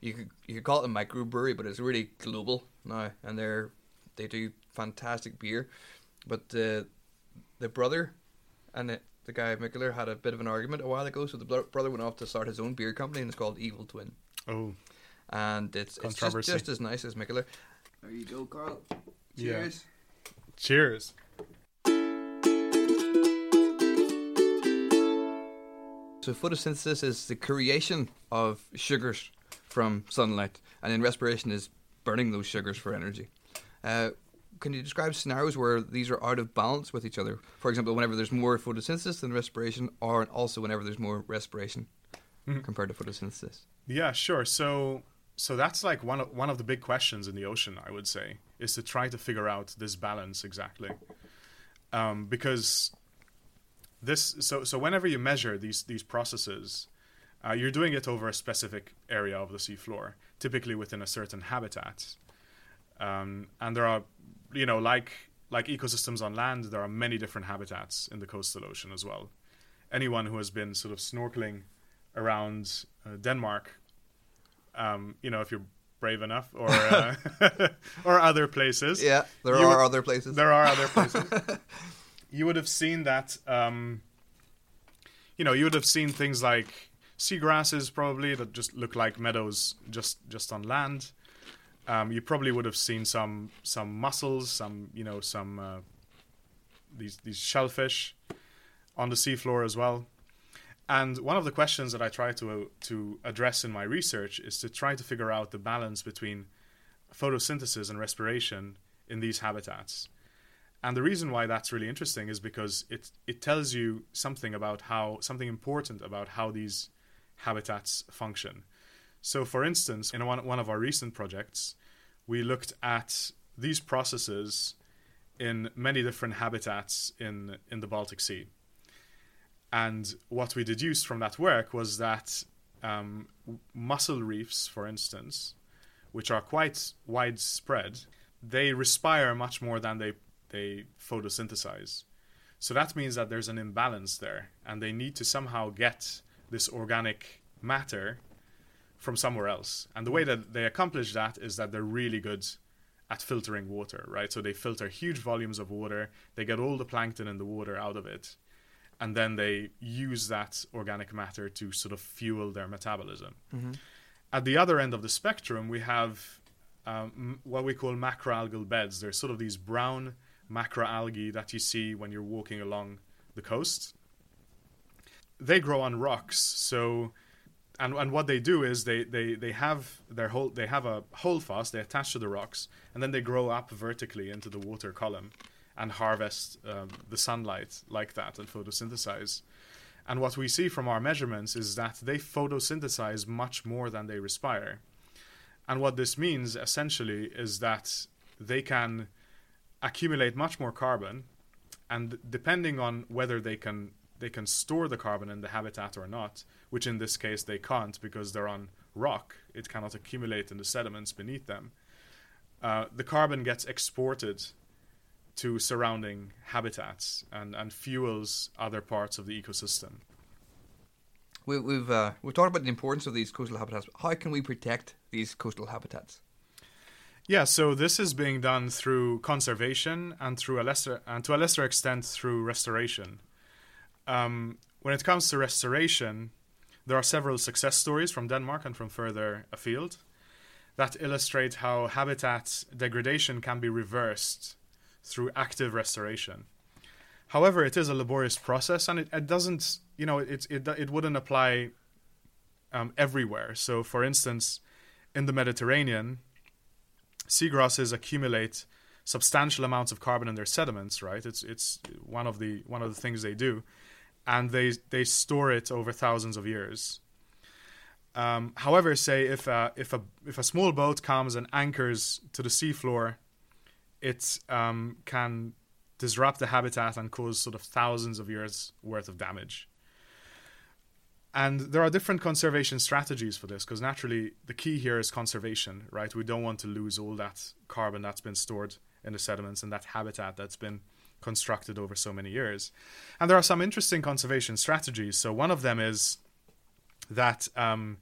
you could you could call it a microbrewery, but it's really global now, and they're they do fantastic beer. But the the brother and the, the guy Mikkeller had a bit of an argument a while ago, so the brother went off to start his own beer company, and it's called Evil Twin, Oh, and it's it's just, Controversy. just as nice as Mikkeller. There you go, Carl. Yeah. Cheers. So photosynthesis is the creation of sugars from sunlight, and then respiration is burning those sugars for energy. Uh, can you describe scenarios where these are out of balance with each other? For example, whenever there's more photosynthesis than respiration, or also whenever there's more respiration Mhm. compared to photosynthesis. Yeah, sure. So so that's like one of, one of the big questions in the ocean, I would say, is to try to figure out this balance exactly. Um, because this so so whenever you measure these these processes, uh, you're doing it over a specific area of the seafloor, typically within a certain habitat. Um, and there are, you know, like like ecosystems on land, there are many different habitats in the coastal ocean as well. Anyone who has been sort of snorkeling around uh, Denmark, um, you know, if you're brave enough, or uh, [LAUGHS] [LAUGHS] or other places, Yeah, there You are other places. there are other places. [LAUGHS] you would have seen that. Um, you know, you would have seen things like seagrasses, probably that just look like meadows, just just on land. Um, you probably would have seen some some mussels, some you know some uh, these these shellfish on the seafloor as well. And one of the questions that I try to to address in my research is to try to figure out the balance between photosynthesis and respiration in these habitats. And the reason why that's really interesting is because it it tells you something about how something important about how these habitats function. So, for instance, in one one of our recent projects, we looked at these processes in many different habitats in in the Baltic Sea. And what we deduced from that work was that um, mussel reefs, for instance, which are quite widespread, they respire much more than they they photosynthesize. So that means that there's an imbalance there, and they need to somehow get this organic matter from somewhere else. And the way that they accomplish that is that they're really good at filtering water, right? So they filter huge volumes of water, they get all the plankton in the water out of it, and then they use that organic matter to sort of fuel their metabolism. At the other end of the spectrum, we have um, what we call macroalgal beds. They're sort of these brown macroalgae that you see when you're walking along the coast. They grow on rocks, so and and what they do is they they they have their whole they have a holdfast they attach to the rocks and then they grow up vertically into the water column and harvest um, the sunlight like that and photosynthesize. And what we see from our measurements is that they photosynthesize much more than they respire. And what this means essentially is that they can accumulate much more carbon, and depending on whether they can they can store the carbon in the habitat or not, which in this case they can't because they're on rock, it cannot accumulate in the sediments beneath them. Uh, the carbon gets exported to surrounding habitats and, and fuels other parts of the ecosystem. We, we've uh, we've talked about the importance of these coastal habitats. How can we protect these coastal habitats? Yeah, so this is being done through conservation and through a lesser and to a lesser extent through restoration. Um, when it comes to restoration, there are several success stories from Denmark and from further afield that illustrate how habitat degradation can be reversed through active restoration. However, it is a laborious process, and it, it doesn't, you know, it it it wouldn't apply um, everywhere. So, for instance, in the Mediterranean, seagrasses accumulate substantial amounts of carbon in their sediments. Right, it's it's one of the one of the things they do, and they they store it over thousands of years. Um, however, say if a, if a if a small boat comes and anchors to the seafloor, it um, can disrupt the habitat and cause sort of thousands of years worth of damage. And there are different conservation strategies for this because naturally the key here is conservation, right? We don't want to lose all that carbon that's been stored in the sediments and that habitat that's been constructed over so many years. And there are some interesting conservation strategies. So one of them is that um,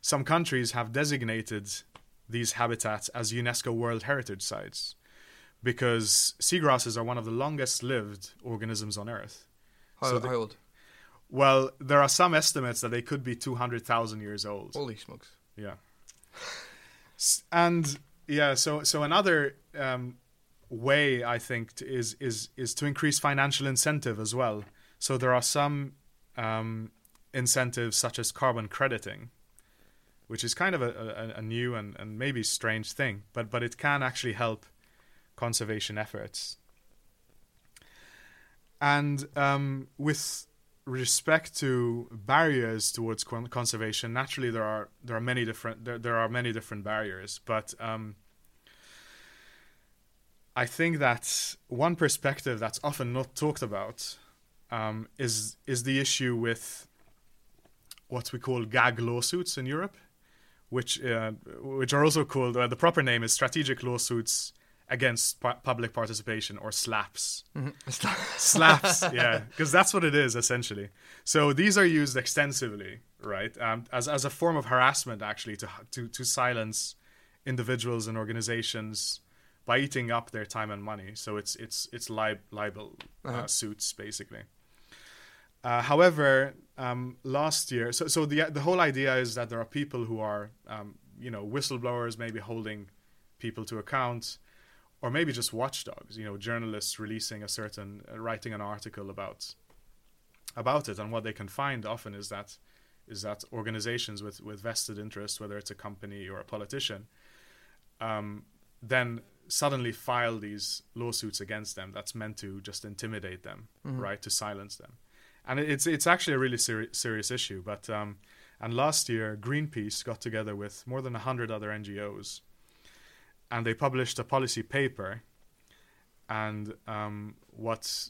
some countries have designated these habitats as UNESCO World Heritage Sites because seagrasses are one of the longest lived organisms on Earth. How, So the- how old? Well, there are some estimates that they could be 200,000 years old. Holy smokes! Yeah. And yeah, so so another um, way I think t- is is is to increase financial incentive as well. So there are some um, incentives such as carbon crediting, which is kind of a, a, a new and, and maybe strange thing, but but it can actually help conservation efforts. And um, with respect to barriers towards con- conservation, naturally there are there are many different there, there are many different barriers, but um, I think that one perspective that's often not talked about um, is is the issue with what we call gag lawsuits in Europe, which uh, which are also called uh, the proper name is strategic lawsuits against pu- public participation or SLAPPs. [LAUGHS] Slaps [LAUGHS] yeah because that's what it is essentially. So these are used extensively right? Um, as, as a form of harassment actually to, to, to silence individuals and organizations by eating up their time and money. So it's it's it's lib- libel uh, Uh-huh. suits basically. Uh, however um, last year so, so the, the whole idea is that there are people who are um, you know whistleblowers maybe holding people to account or maybe just watchdogs, you know, journalists releasing a certain, uh, writing an article about about it, and what they can find often is that is that organizations with with vested interests whether it's a company or a politician, um, then suddenly file these lawsuits against them. That's meant to just intimidate them, right, to silence them, and it's it's actually a really seri- serious issue. But um, and last year, Greenpeace got together with more than hundred other NGOs and they published a policy paper. And um, what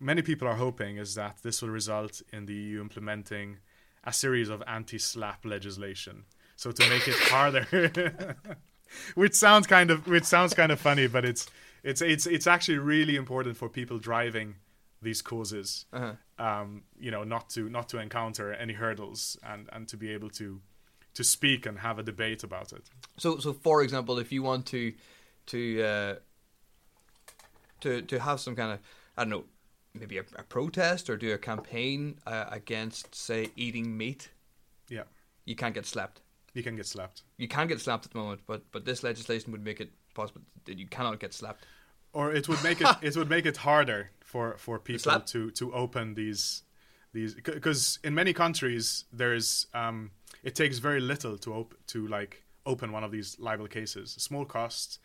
many people are hoping is that this will result in the EU implementing a series of anti-slap legislation, so to make it harder. [LAUGHS] which sounds kind of which sounds kind of funny, but it's it's it's it's actually really important for people driving these causes. Uh-huh. Um, you know, not to not to encounter any hurdles and and to be able to to speak and have a debate about it. So, so for example, if you want to, to, uh, to, to have some kind of, I don't know, maybe a, a protest or do a campaign uh, against, say, eating meat, Yeah, you can't get slapped. you can get slapped. You can get slapped at the moment, but but this legislation would make it possible that you cannot get slapped. or it would make it [LAUGHS] it would make it harder for for people to to open these these because in many countries there's um it takes very little to op- to like open one of these libel cases small costs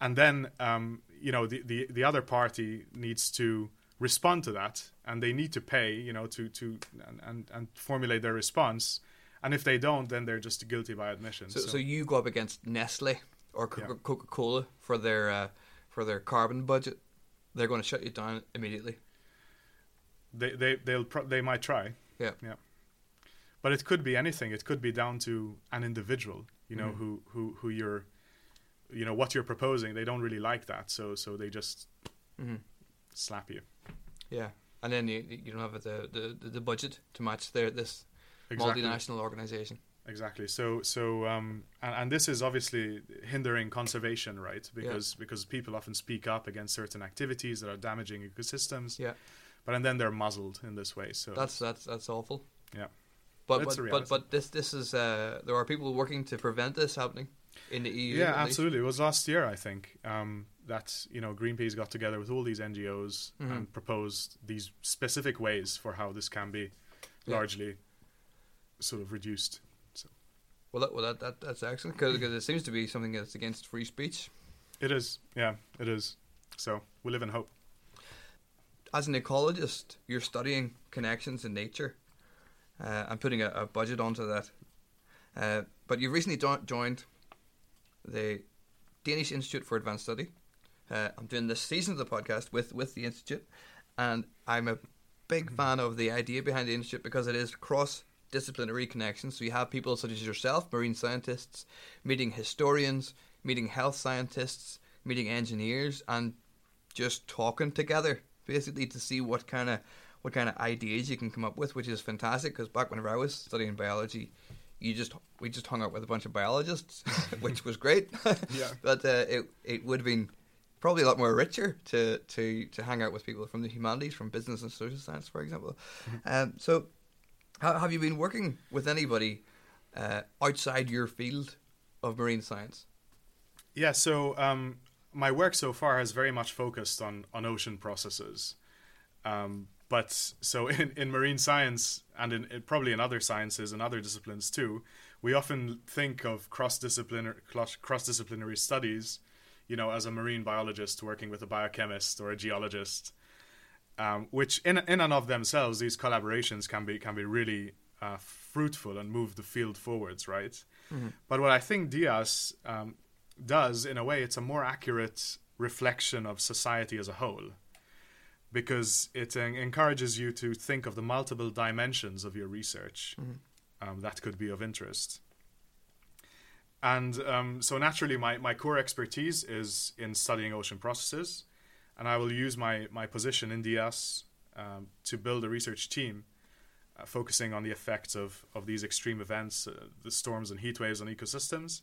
and then um you know the the, the other party needs to respond to that and they need to pay you know to to and and, and formulate their response and if they don't then they're just guilty by admission So, so, you go up against Nestle or Co- Yeah. Coca Cola for their uh, for their carbon budget. They're going to shut you down immediately. they they they'll pro- they might try Yeah. yeah but it could be anything. It could be down to an individual you know Mhm. who who who you're you know what you're proposing. They don't really like that. So so they just hmm slap you. Yeah, and then you you don't have the the, the budget to match their this exactly. multinational organization. exactly. So so um and, and this is obviously hindering conservation right? Because because people often speak up against certain activities that are damaging ecosystems. Yeah. but and then they're muzzled in this way. So That's that's that's awful. Yeah. But but, but but this this is uh there are people working to prevent this happening in the EU. Yeah, least. absolutely. It was last year, I think, um, that you know Greenpeace got together with all these NGOs Mhm. and proposed these specific ways for how this can be Yeah. largely sort of reduced. Well, that, well that, that that's excellent because it seems to be something that's against free speech. It is, yeah, it is. So we live in hope. As an ecologist, you're studying connections in nature uh, and putting a, a budget onto that. Uh, but you recently jo- joined the Danish Institute for Advanced Study. Uh, I'm doing this season of the podcast with, with the Institute, and I'm a big fan of the idea behind the Institute because it is cross disciplinary connections. So you have people such as yourself, marine scientists, meeting historians, meeting health scientists, meeting engineers, and just talking together basically to see what kind of what kind of ideas you can come up with, which is fantastic. Because back whenever I was studying biology, you just we just hung out with a bunch of biologists, [LAUGHS] which was great. [LAUGHS] Yeah. but uh, it it would have been probably a lot more richer to to to hang out with people from the humanities, from business and social science, for example. Um, so, ha- have you been working with anybody uh, outside your field of marine science? Yeah, so um, my work so far has very much focused on, on ocean processes. Um, but so [LAUGHS] in, in marine science and in, in probably in other sciences and other disciplines too, we often think of cross disciplinary cross disciplinary studies, you know, as a marine biologist working with a biochemist or a geologist, um, which in in and of themselves these collaborations can be can be really uh, fruitful and move the field forwards, right? But what I think DIAS um, does, in a way, it's a more accurate reflection of society as a whole because it uh, encourages you to think of the multiple dimensions of your research um, that could be of interest. And um, so, naturally, my, my core expertise is in studying ocean processes, and I will use my, my position in DIAS um, to build a research team uh, focusing on the effects of, of these extreme events, uh, the storms and heat waves on ecosystems.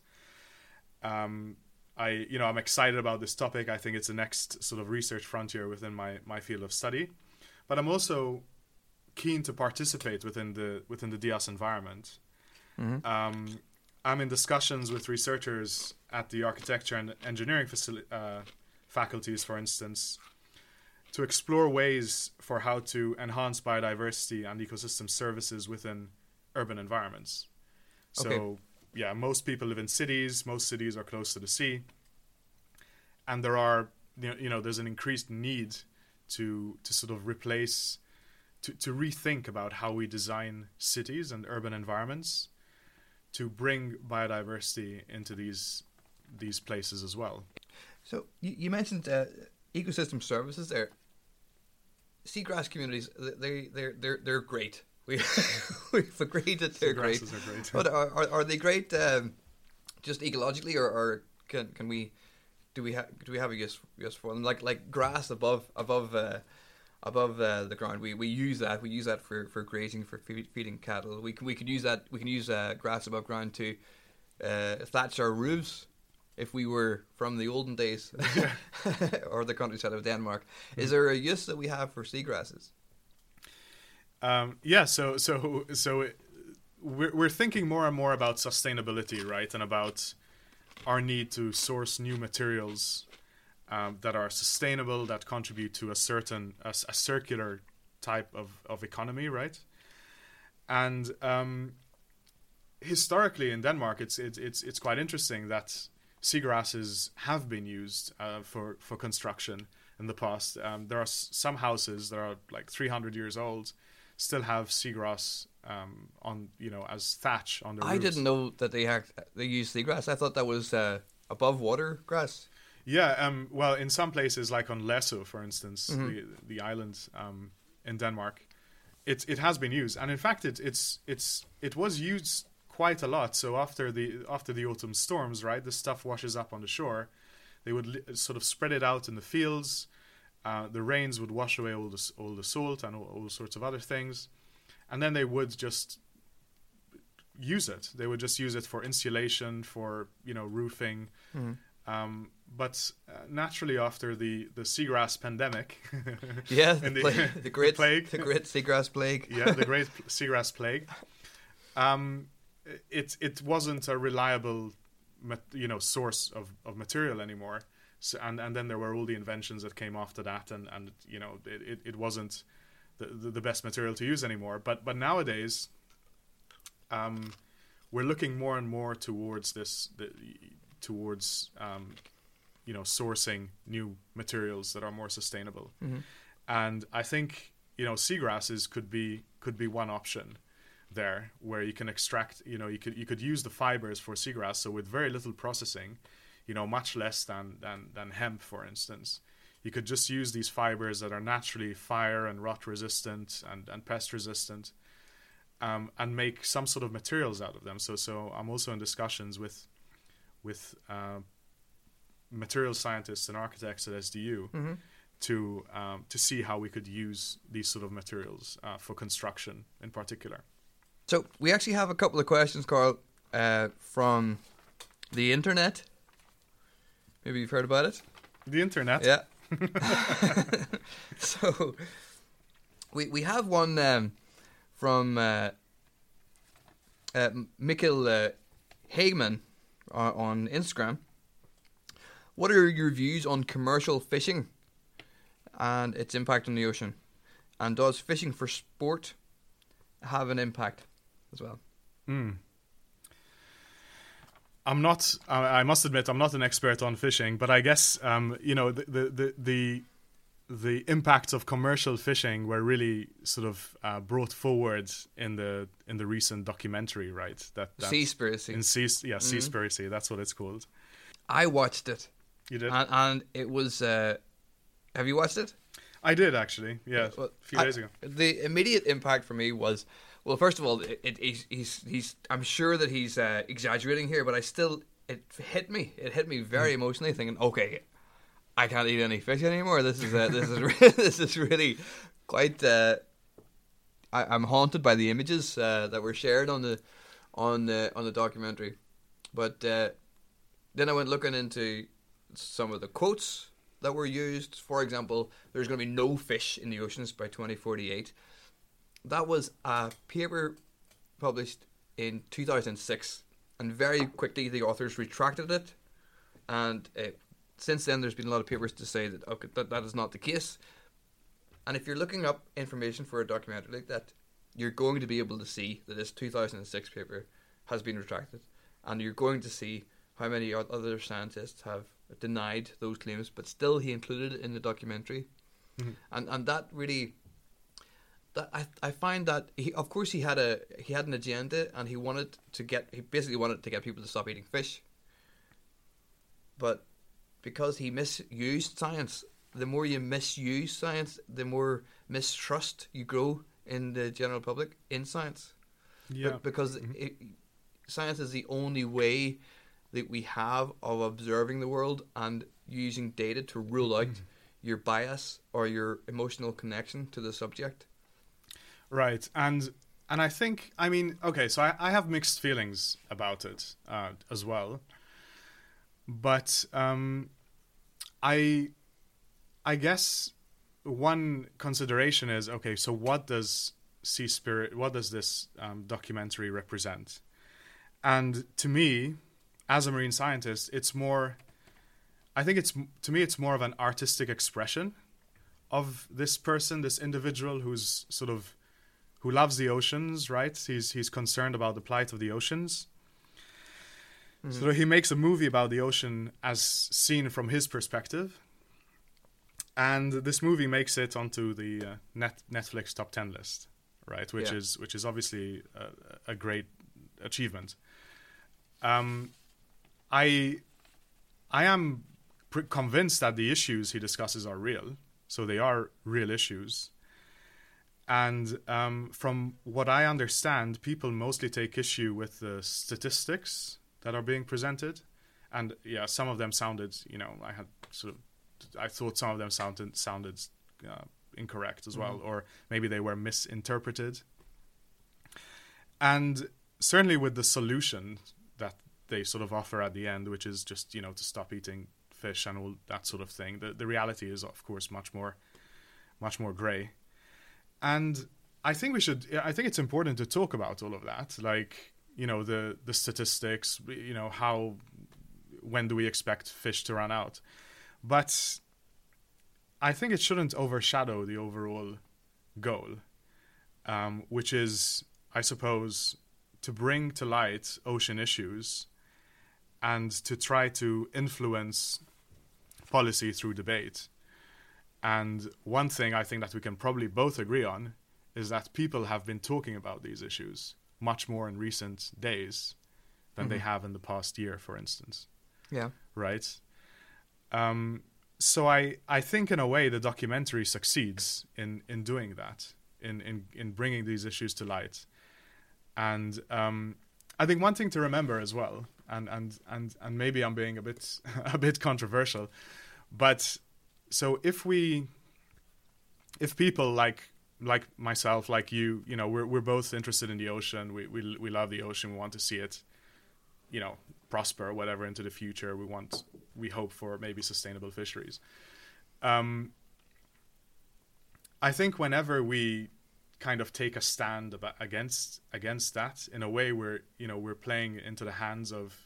Um, I, you know, I'm excited about this topic. I think it's the next sort of research frontier within my, my field of study, but I'm also keen to participate within the within the DIAS environment. Um, I'm in discussions with researchers at the architecture and engineering uh, faculties, for instance, to explore ways for how to enhance biodiversity and ecosystem services within urban environments. So, Okay. Yeah, most people live in cities. Most cities are close to the sea, and there are you know, there's an increased need to to sort of replace to, to rethink about how we design cities and urban environments to bring biodiversity into these these places as well. So you, you mentioned uh, ecosystem services there. Seagrass communities, they they they're they're great. We [LAUGHS] we've agreed that they're great. Are great. But are, are are they great um, just ecologically, or, or can can we do we have do we have a use use for them like like grass above above uh, above uh, the ground? We we use that we use that for, for grazing for feed, feeding cattle. We can we could use that we can use uh, grass above ground to uh, thatch our roofs. If we were from the olden days, [LAUGHS] [LAUGHS] or the countryside of Denmark, is there a use that we have for seagrasses? Um, yeah, so so so it, we're we're thinking more and more about sustainability, right, and about our need to source new materials um, that are sustainable, that contribute to a certain a, a circular type of of economy, right? And um, historically in Denmark, it's it's it's quite interesting that seagrasses have been used uh, for for construction in the past. Um, there are some houses that are like 300 years old, still have seagrass um, on you know as thatch on their I roofs. didn't know that they act, they use seagrass. I thought that was uh, above water grass. Yeah, um, well, in some places, like on Læsø, for instance, Mm-hmm. the the island um, in Denmark, it it has been used, and in fact, it it's it's it was used quite a lot. So after the after the autumn storms, right, the stuff washes up on the shore. They would li- sort of spread it out in the fields. Uh, the rains would wash away all the all the salt and all, all sorts of other things, and then they would just use it. They would just use it for insulation, for you know roofing. Um, but uh, naturally, after the the seagrass pandemic, [LAUGHS] Yeah, the, [LAUGHS] pla- [LAUGHS] the great plague, the great seagrass plague. yeah, the great seagrass plague, um, it it wasn't a reliable, you know, source of, of material anymore. So, and and then there were all the inventions that came after that, and and you know, it, it, it wasn't the, the the best material to use anymore. But but nowadays, um, we're looking more and more towards this the, towards um, you know sourcing new materials that are more sustainable and i think you know seagrasses could be could be one option there where you can extract you know you could you could use the fibers for seagrass so with very little processing you know much less than than than hemp for instance you could just use these fibers that are naturally fire and rot resistant and, and pest resistant um, and make some sort of materials out of them so so i'm also in discussions with with uh, material scientists and architects at SDU to um, to see how we could use these sort of materials uh, for construction in particular. So we actually have a couple of questions, Carl, uh, from the internet. Maybe you've heard about it. The internet. Yeah. [LAUGHS] [LAUGHS] so we we have one um, from uh, uh, Mikkel uh, Hagman uh, on Instagram. What are your views on commercial fishing and its impact on the ocean? And does fishing for sport have an impact as well? Hmm. I'm not. I must admit, I'm not an expert on fishing, but I guess um, you know the, the the the the impacts of commercial fishing were really sort of uh, brought forward in the in the recent documentary, right? That, that Seaspiracy. In sea, yeah, mm-hmm. Seaspiracy. That's what it's called. I watched it. You did, and, and it was. Uh, have you watched it? I did actually. Yeah, well, a few I, days ago. The immediate impact for me was well, first of all, it, it, he's, he's he's I'm sure that he's uh, exaggerating here, but I still it hit me. It hit me very hmm. emotionally, thinking, okay, I can't eat any fish anymore. This is uh, this is [LAUGHS] this is really quite. Uh, I, am haunted by the images uh, that were shared on the on the on the documentary, but uh, then I went looking into some of the quotes that were used. For example, there's going to be no fish in the oceans by 2048 that was a paper published in 2006, and very quickly the authors retracted it. And uh, since then, there's been a lot of papers to say that okay, that, that is not the case. And if you're looking up information for a documentary like that, you're going to be able to see that this 2006 paper has been retracted, and you're going to see how many other scientists have denied those claims, but still he included it in the documentary, mm-hmm. and and that really that I, I find that he of course he had a he had an agenda and he wanted to get he basically wanted to get people to stop eating fish. But because he misused science, the more you misuse science, the more mistrust you grow in the general public in science. Yeah. because mm-hmm. it, science is the only way that we have of observing the world and using data to rule out mm-hmm. your bias or your emotional connection to the subject. Right, and and I think I mean okay, so I, I have mixed feelings about it uh, as well, but um, I I guess one consideration is okay. So what does Sea Spirit? What does this um, documentary represent? And to me, as a marine scientist, it's more. I think it's to me it's more of an artistic expression of this person, this individual who's sort of who loves the oceans, right? He's he's concerned about the plight of the oceans. Mm-hmm. So he makes a movie about the ocean as seen from his perspective. And this movie makes it onto the uh, net Netflix top 10 list, right? Which yeah. is which is obviously a, a great achievement. Um, I I am pr- convinced that the issues he discusses are real. So they are real issues and um, from what I understand, people mostly take issue with the statistics that are being presented. And yeah, some of them sounded, you know, I had sort of, I thought some of them sounded sounded uh, incorrect as well, mm-hmm. or maybe they were misinterpreted. And certainly with the solution that they sort of offer at the end, which is just you know to stop eating fish and all that sort of thing. The the reality is, of course, much more, much more grey and I think we should. I think it's important to talk about all of that, like you know the the statistics. You know how when do we expect fish to run out, but I think it shouldn't overshadow the overall goal, um, which is, I suppose, to bring to light ocean issues and to try to influence policy through debate. And one thing I think that we can probably both agree on is that people have been talking about these issues much more in recent days than mm-hmm. they have in the past year, for instance. Yeah. Right. Um, so I, I think in a way the documentary succeeds in, in doing that, in, in, in bringing these issues to light. And um, I think one thing to remember as well, and, and, and, and maybe I'm being a bit [LAUGHS] a bit controversial, but so if we if people like like myself, like you, you know, we're we're both interested in the ocean. We we we love the ocean. We want to see it, you know, prosper, whatever, into the future. We want, we hope for maybe sustainable fisheries. Um, I think whenever we kind of take a stand about, against against that, in a way, we're you know we're playing into the hands of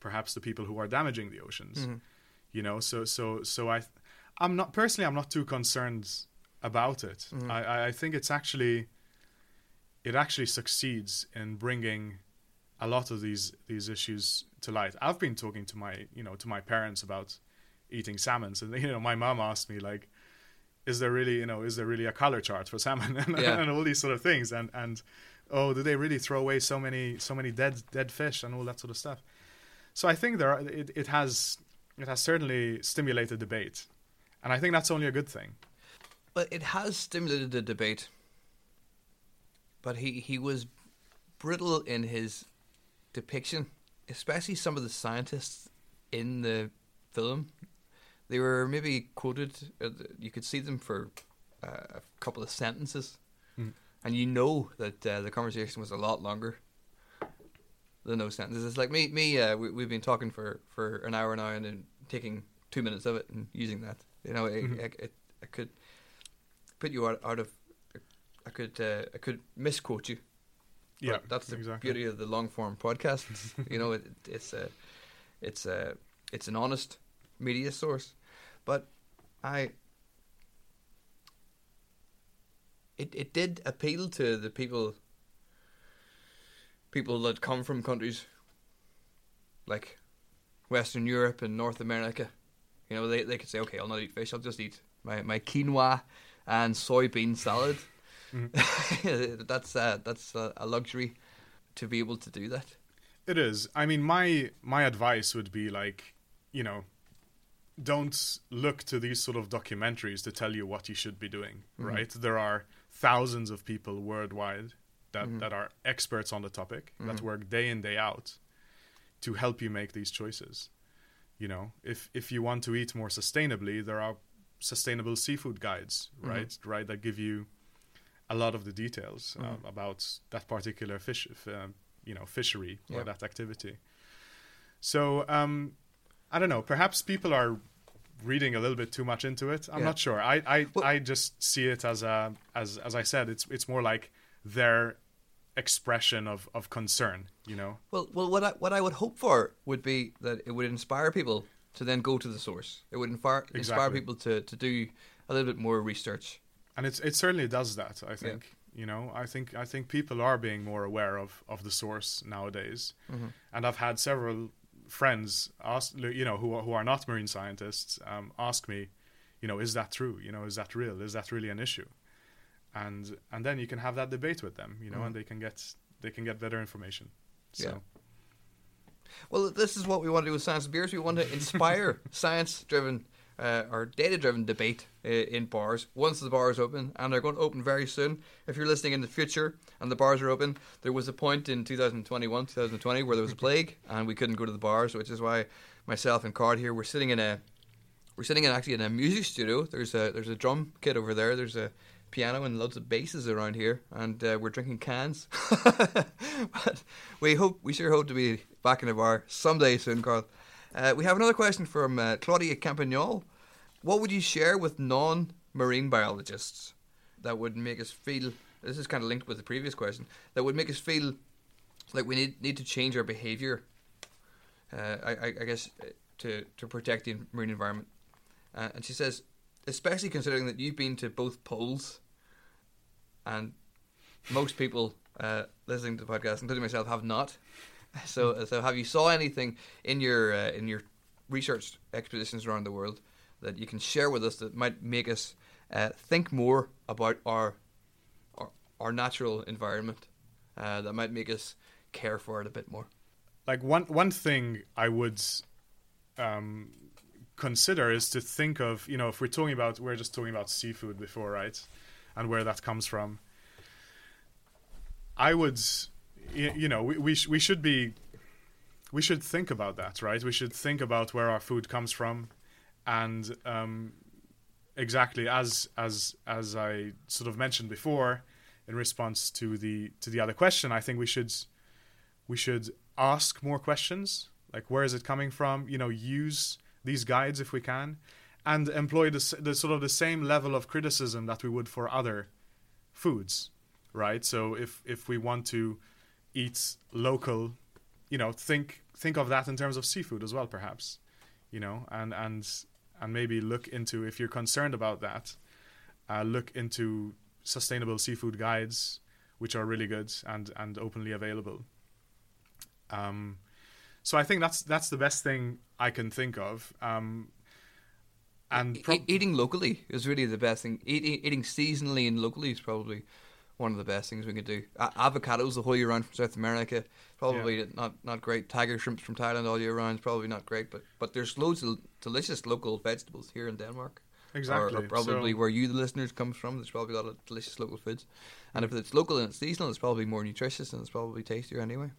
perhaps the people who are damaging the oceans. Mm-hmm. You know, so so so I, I'm not personally, I'm not too concerned about it. Mhm. I I think it's actually, it actually succeeds in bringing a lot of these these issues to light. I've been talking to my you know to my parents about eating salmon, so you know my mom asked me like, is there really you know is there really a color chart for salmon [LAUGHS] and, Yeah. and all these sort of things and and oh do they really throw away so many so many dead dead fish and all that sort of stuff. So I think there are, it it has it has certainly stimulated debate, and I think that's only a good thing. But it has stimulated the debate. But he, he was brittle in his depiction, especially some of the scientists in the film. They were maybe quoted, uh, you could see them for uh, a couple of sentences, Mm. and you know that uh, the conversation was a lot longer than those sentences. It's like me, me. Uh, we, we've been talking for, for an hour now, and then taking two minutes of it and using that. You know, it, Mhm. it, it, I could put you out, out of. I could uh, I could misquote you. Yeah, that's the exactly. beauty of the long form podcast. [LAUGHS] you know, it, it's a it's a it's an honest media source, but I. It it did appeal to the people. People that come from countries like Western Europe and North America, you know, they they could say, okay, I'll not eat fish. I'll just eat my, my quinoa and soybean salad. [LAUGHS] that's uh, that's a, a luxury to be able to do that. It is. I mean, my my advice would be like, you know, don't look to these sort of documentaries to tell you what you should be doing. Mhm. Right? There are thousands of people worldwide that Mhm. that are experts on the topic that Mhm. work day in day out to help you make these choices. You know, if if you want to eat more sustainably, there are sustainable seafood guides, Mhm. right? Right, that give you a lot of the details um, about that particular fish, um, you know, fishery or Yeah. that activity. So um, I don't know. Perhaps people are reading a little bit too much into it. I'm Yeah. not sure. I I, Well- I just see it as a as as I said. It's it's more like their expression of, of concern. You know. Well, well, what I what I would hope for would be that it would inspire people to then go to the source. It would inspire inspire people to, to do a little bit more research. and it's it certainly does that i think you know i think i think people are being more aware of of the source nowadays Mhm. and i've had several friends ask you know who are, who are not marine scientists um, ask me you know is that true you know is that real is that really an issue and and then you can have that debate with them you know Mhm. and they can get they can get better information so Yeah. Well, this is what we want to do with Science and Beers. We want to inspire [LAUGHS] science-driven uh, or data-driven debate uh, in bars once the bars open, and they're going to open very soon. If you're listening in the future and the bars are open, there was a point in 2021, 2020 where there was a [LAUGHS] plague and we couldn't go to the bars, which is why myself and Carl here we're sitting in a we're sitting in actually in a music studio. There's a there's a drum kit over there. There's a piano and loads of basses around here, and uh, we're drinking cans. [LAUGHS] but we hope we sure hope to be back in the bar someday soon, Carl. Uh, we have another question from uh, Claudia Campagnol. What would you share with non-marine biologists that would make us feel? This is kind of linked with the previous question. That would make us feel like we need need to change our behaviour. Uh, I, I, I guess uh, to to protect the marine environment. Uh, and she says, especially considering that you've been to both poles, and most people uh, listening to the podcast, including myself, have not. [LAUGHS] So, so have you saw anything in your uh, in your research expeditions around the world that you can share with us that might make us uh, think more about our our, our natural environment, uh, that might make us care for it a bit more? like one one thing I would um, consider is to think of you know if we're talking about we're just talking about seafood before right and where that comes from I would you know we we, sh- we should be we should think about that right we should think about where our food comes from and um, exactly as as as I sort of mentioned before, in response to the to the other question, I think we should we should ask more questions. Like, where is it coming from? You know, use these guides if we can, and employ the, the sort of the same level of criticism that we would for other foods, right? So if if we want to eat local, you know, think think of that in terms of seafood as well, perhaps, you know, and and and maybe look into if you're concerned about that, uh, look into sustainable seafood guides, which are really good and and openly available. Um, so I think that's that's the best thing I can think of. Um, and pro- eating locally is really the best thing. Eating, eating seasonally and locally is probably one of the best things we can do. A- avocados the whole year round from South America, probably yeah. not not great. Tiger shrimps from Thailand all year round probably not great. But but there's loads of delicious local vegetables here in Denmark. Exactly. Or, or probably so, where you, the listeners, comes from. There's probably a lot of delicious local foods. And if it's local and it's seasonal, it's probably more nutritious and it's probably tastier anyway.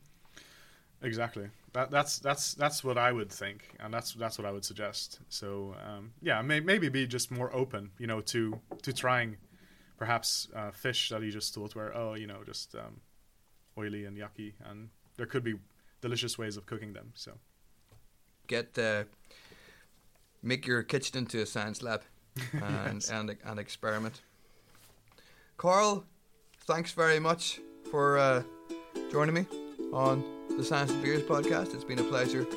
Exactly. That, that's that's that's what I would think, and that's that's what I would suggest. So um, yeah, may, maybe be just more open, you know, to to trying perhaps uh, fish that you just thought were oh you know just um, oily and yucky, and there could be delicious ways of cooking them. So get uh, make your kitchen into a science lab [LAUGHS] and yes. and, and experiment. Carl, thanks very much for uh, joining me on the Science and Beers podcast. It's been a pleasure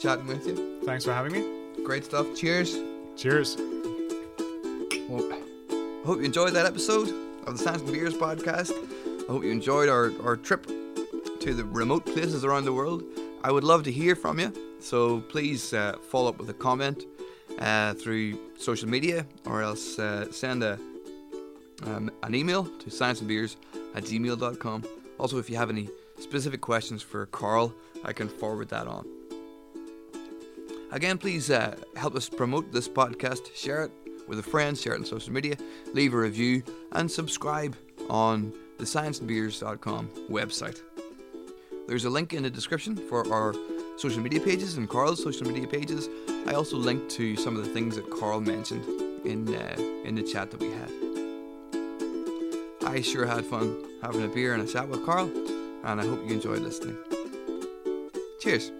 chatting with you. Thanks for having me. Great stuff. Cheers. Cheers. Well, I hope you enjoyed that episode of the Science and Beers podcast. I hope you enjoyed our, our trip to the remote places around the world. I would love to hear from you, so please uh, follow up with a comment uh, through social media or else uh, send a, um, an email to scienceandbeers at gmail.com. Also, if you have any specific questions for Carl, I can forward that on. Again, please uh, help us promote this podcast, share it with a friend, share it on social media, leave a review, and subscribe on the scienceandbeers.com website. There's a link in the description for our social media pages and Carl's social media pages. I also linked to some of the things that Carl mentioned in uh, in the chat that we had. I sure had fun having a beer and a chat with Carl and I hope you enjoy listening. Cheers.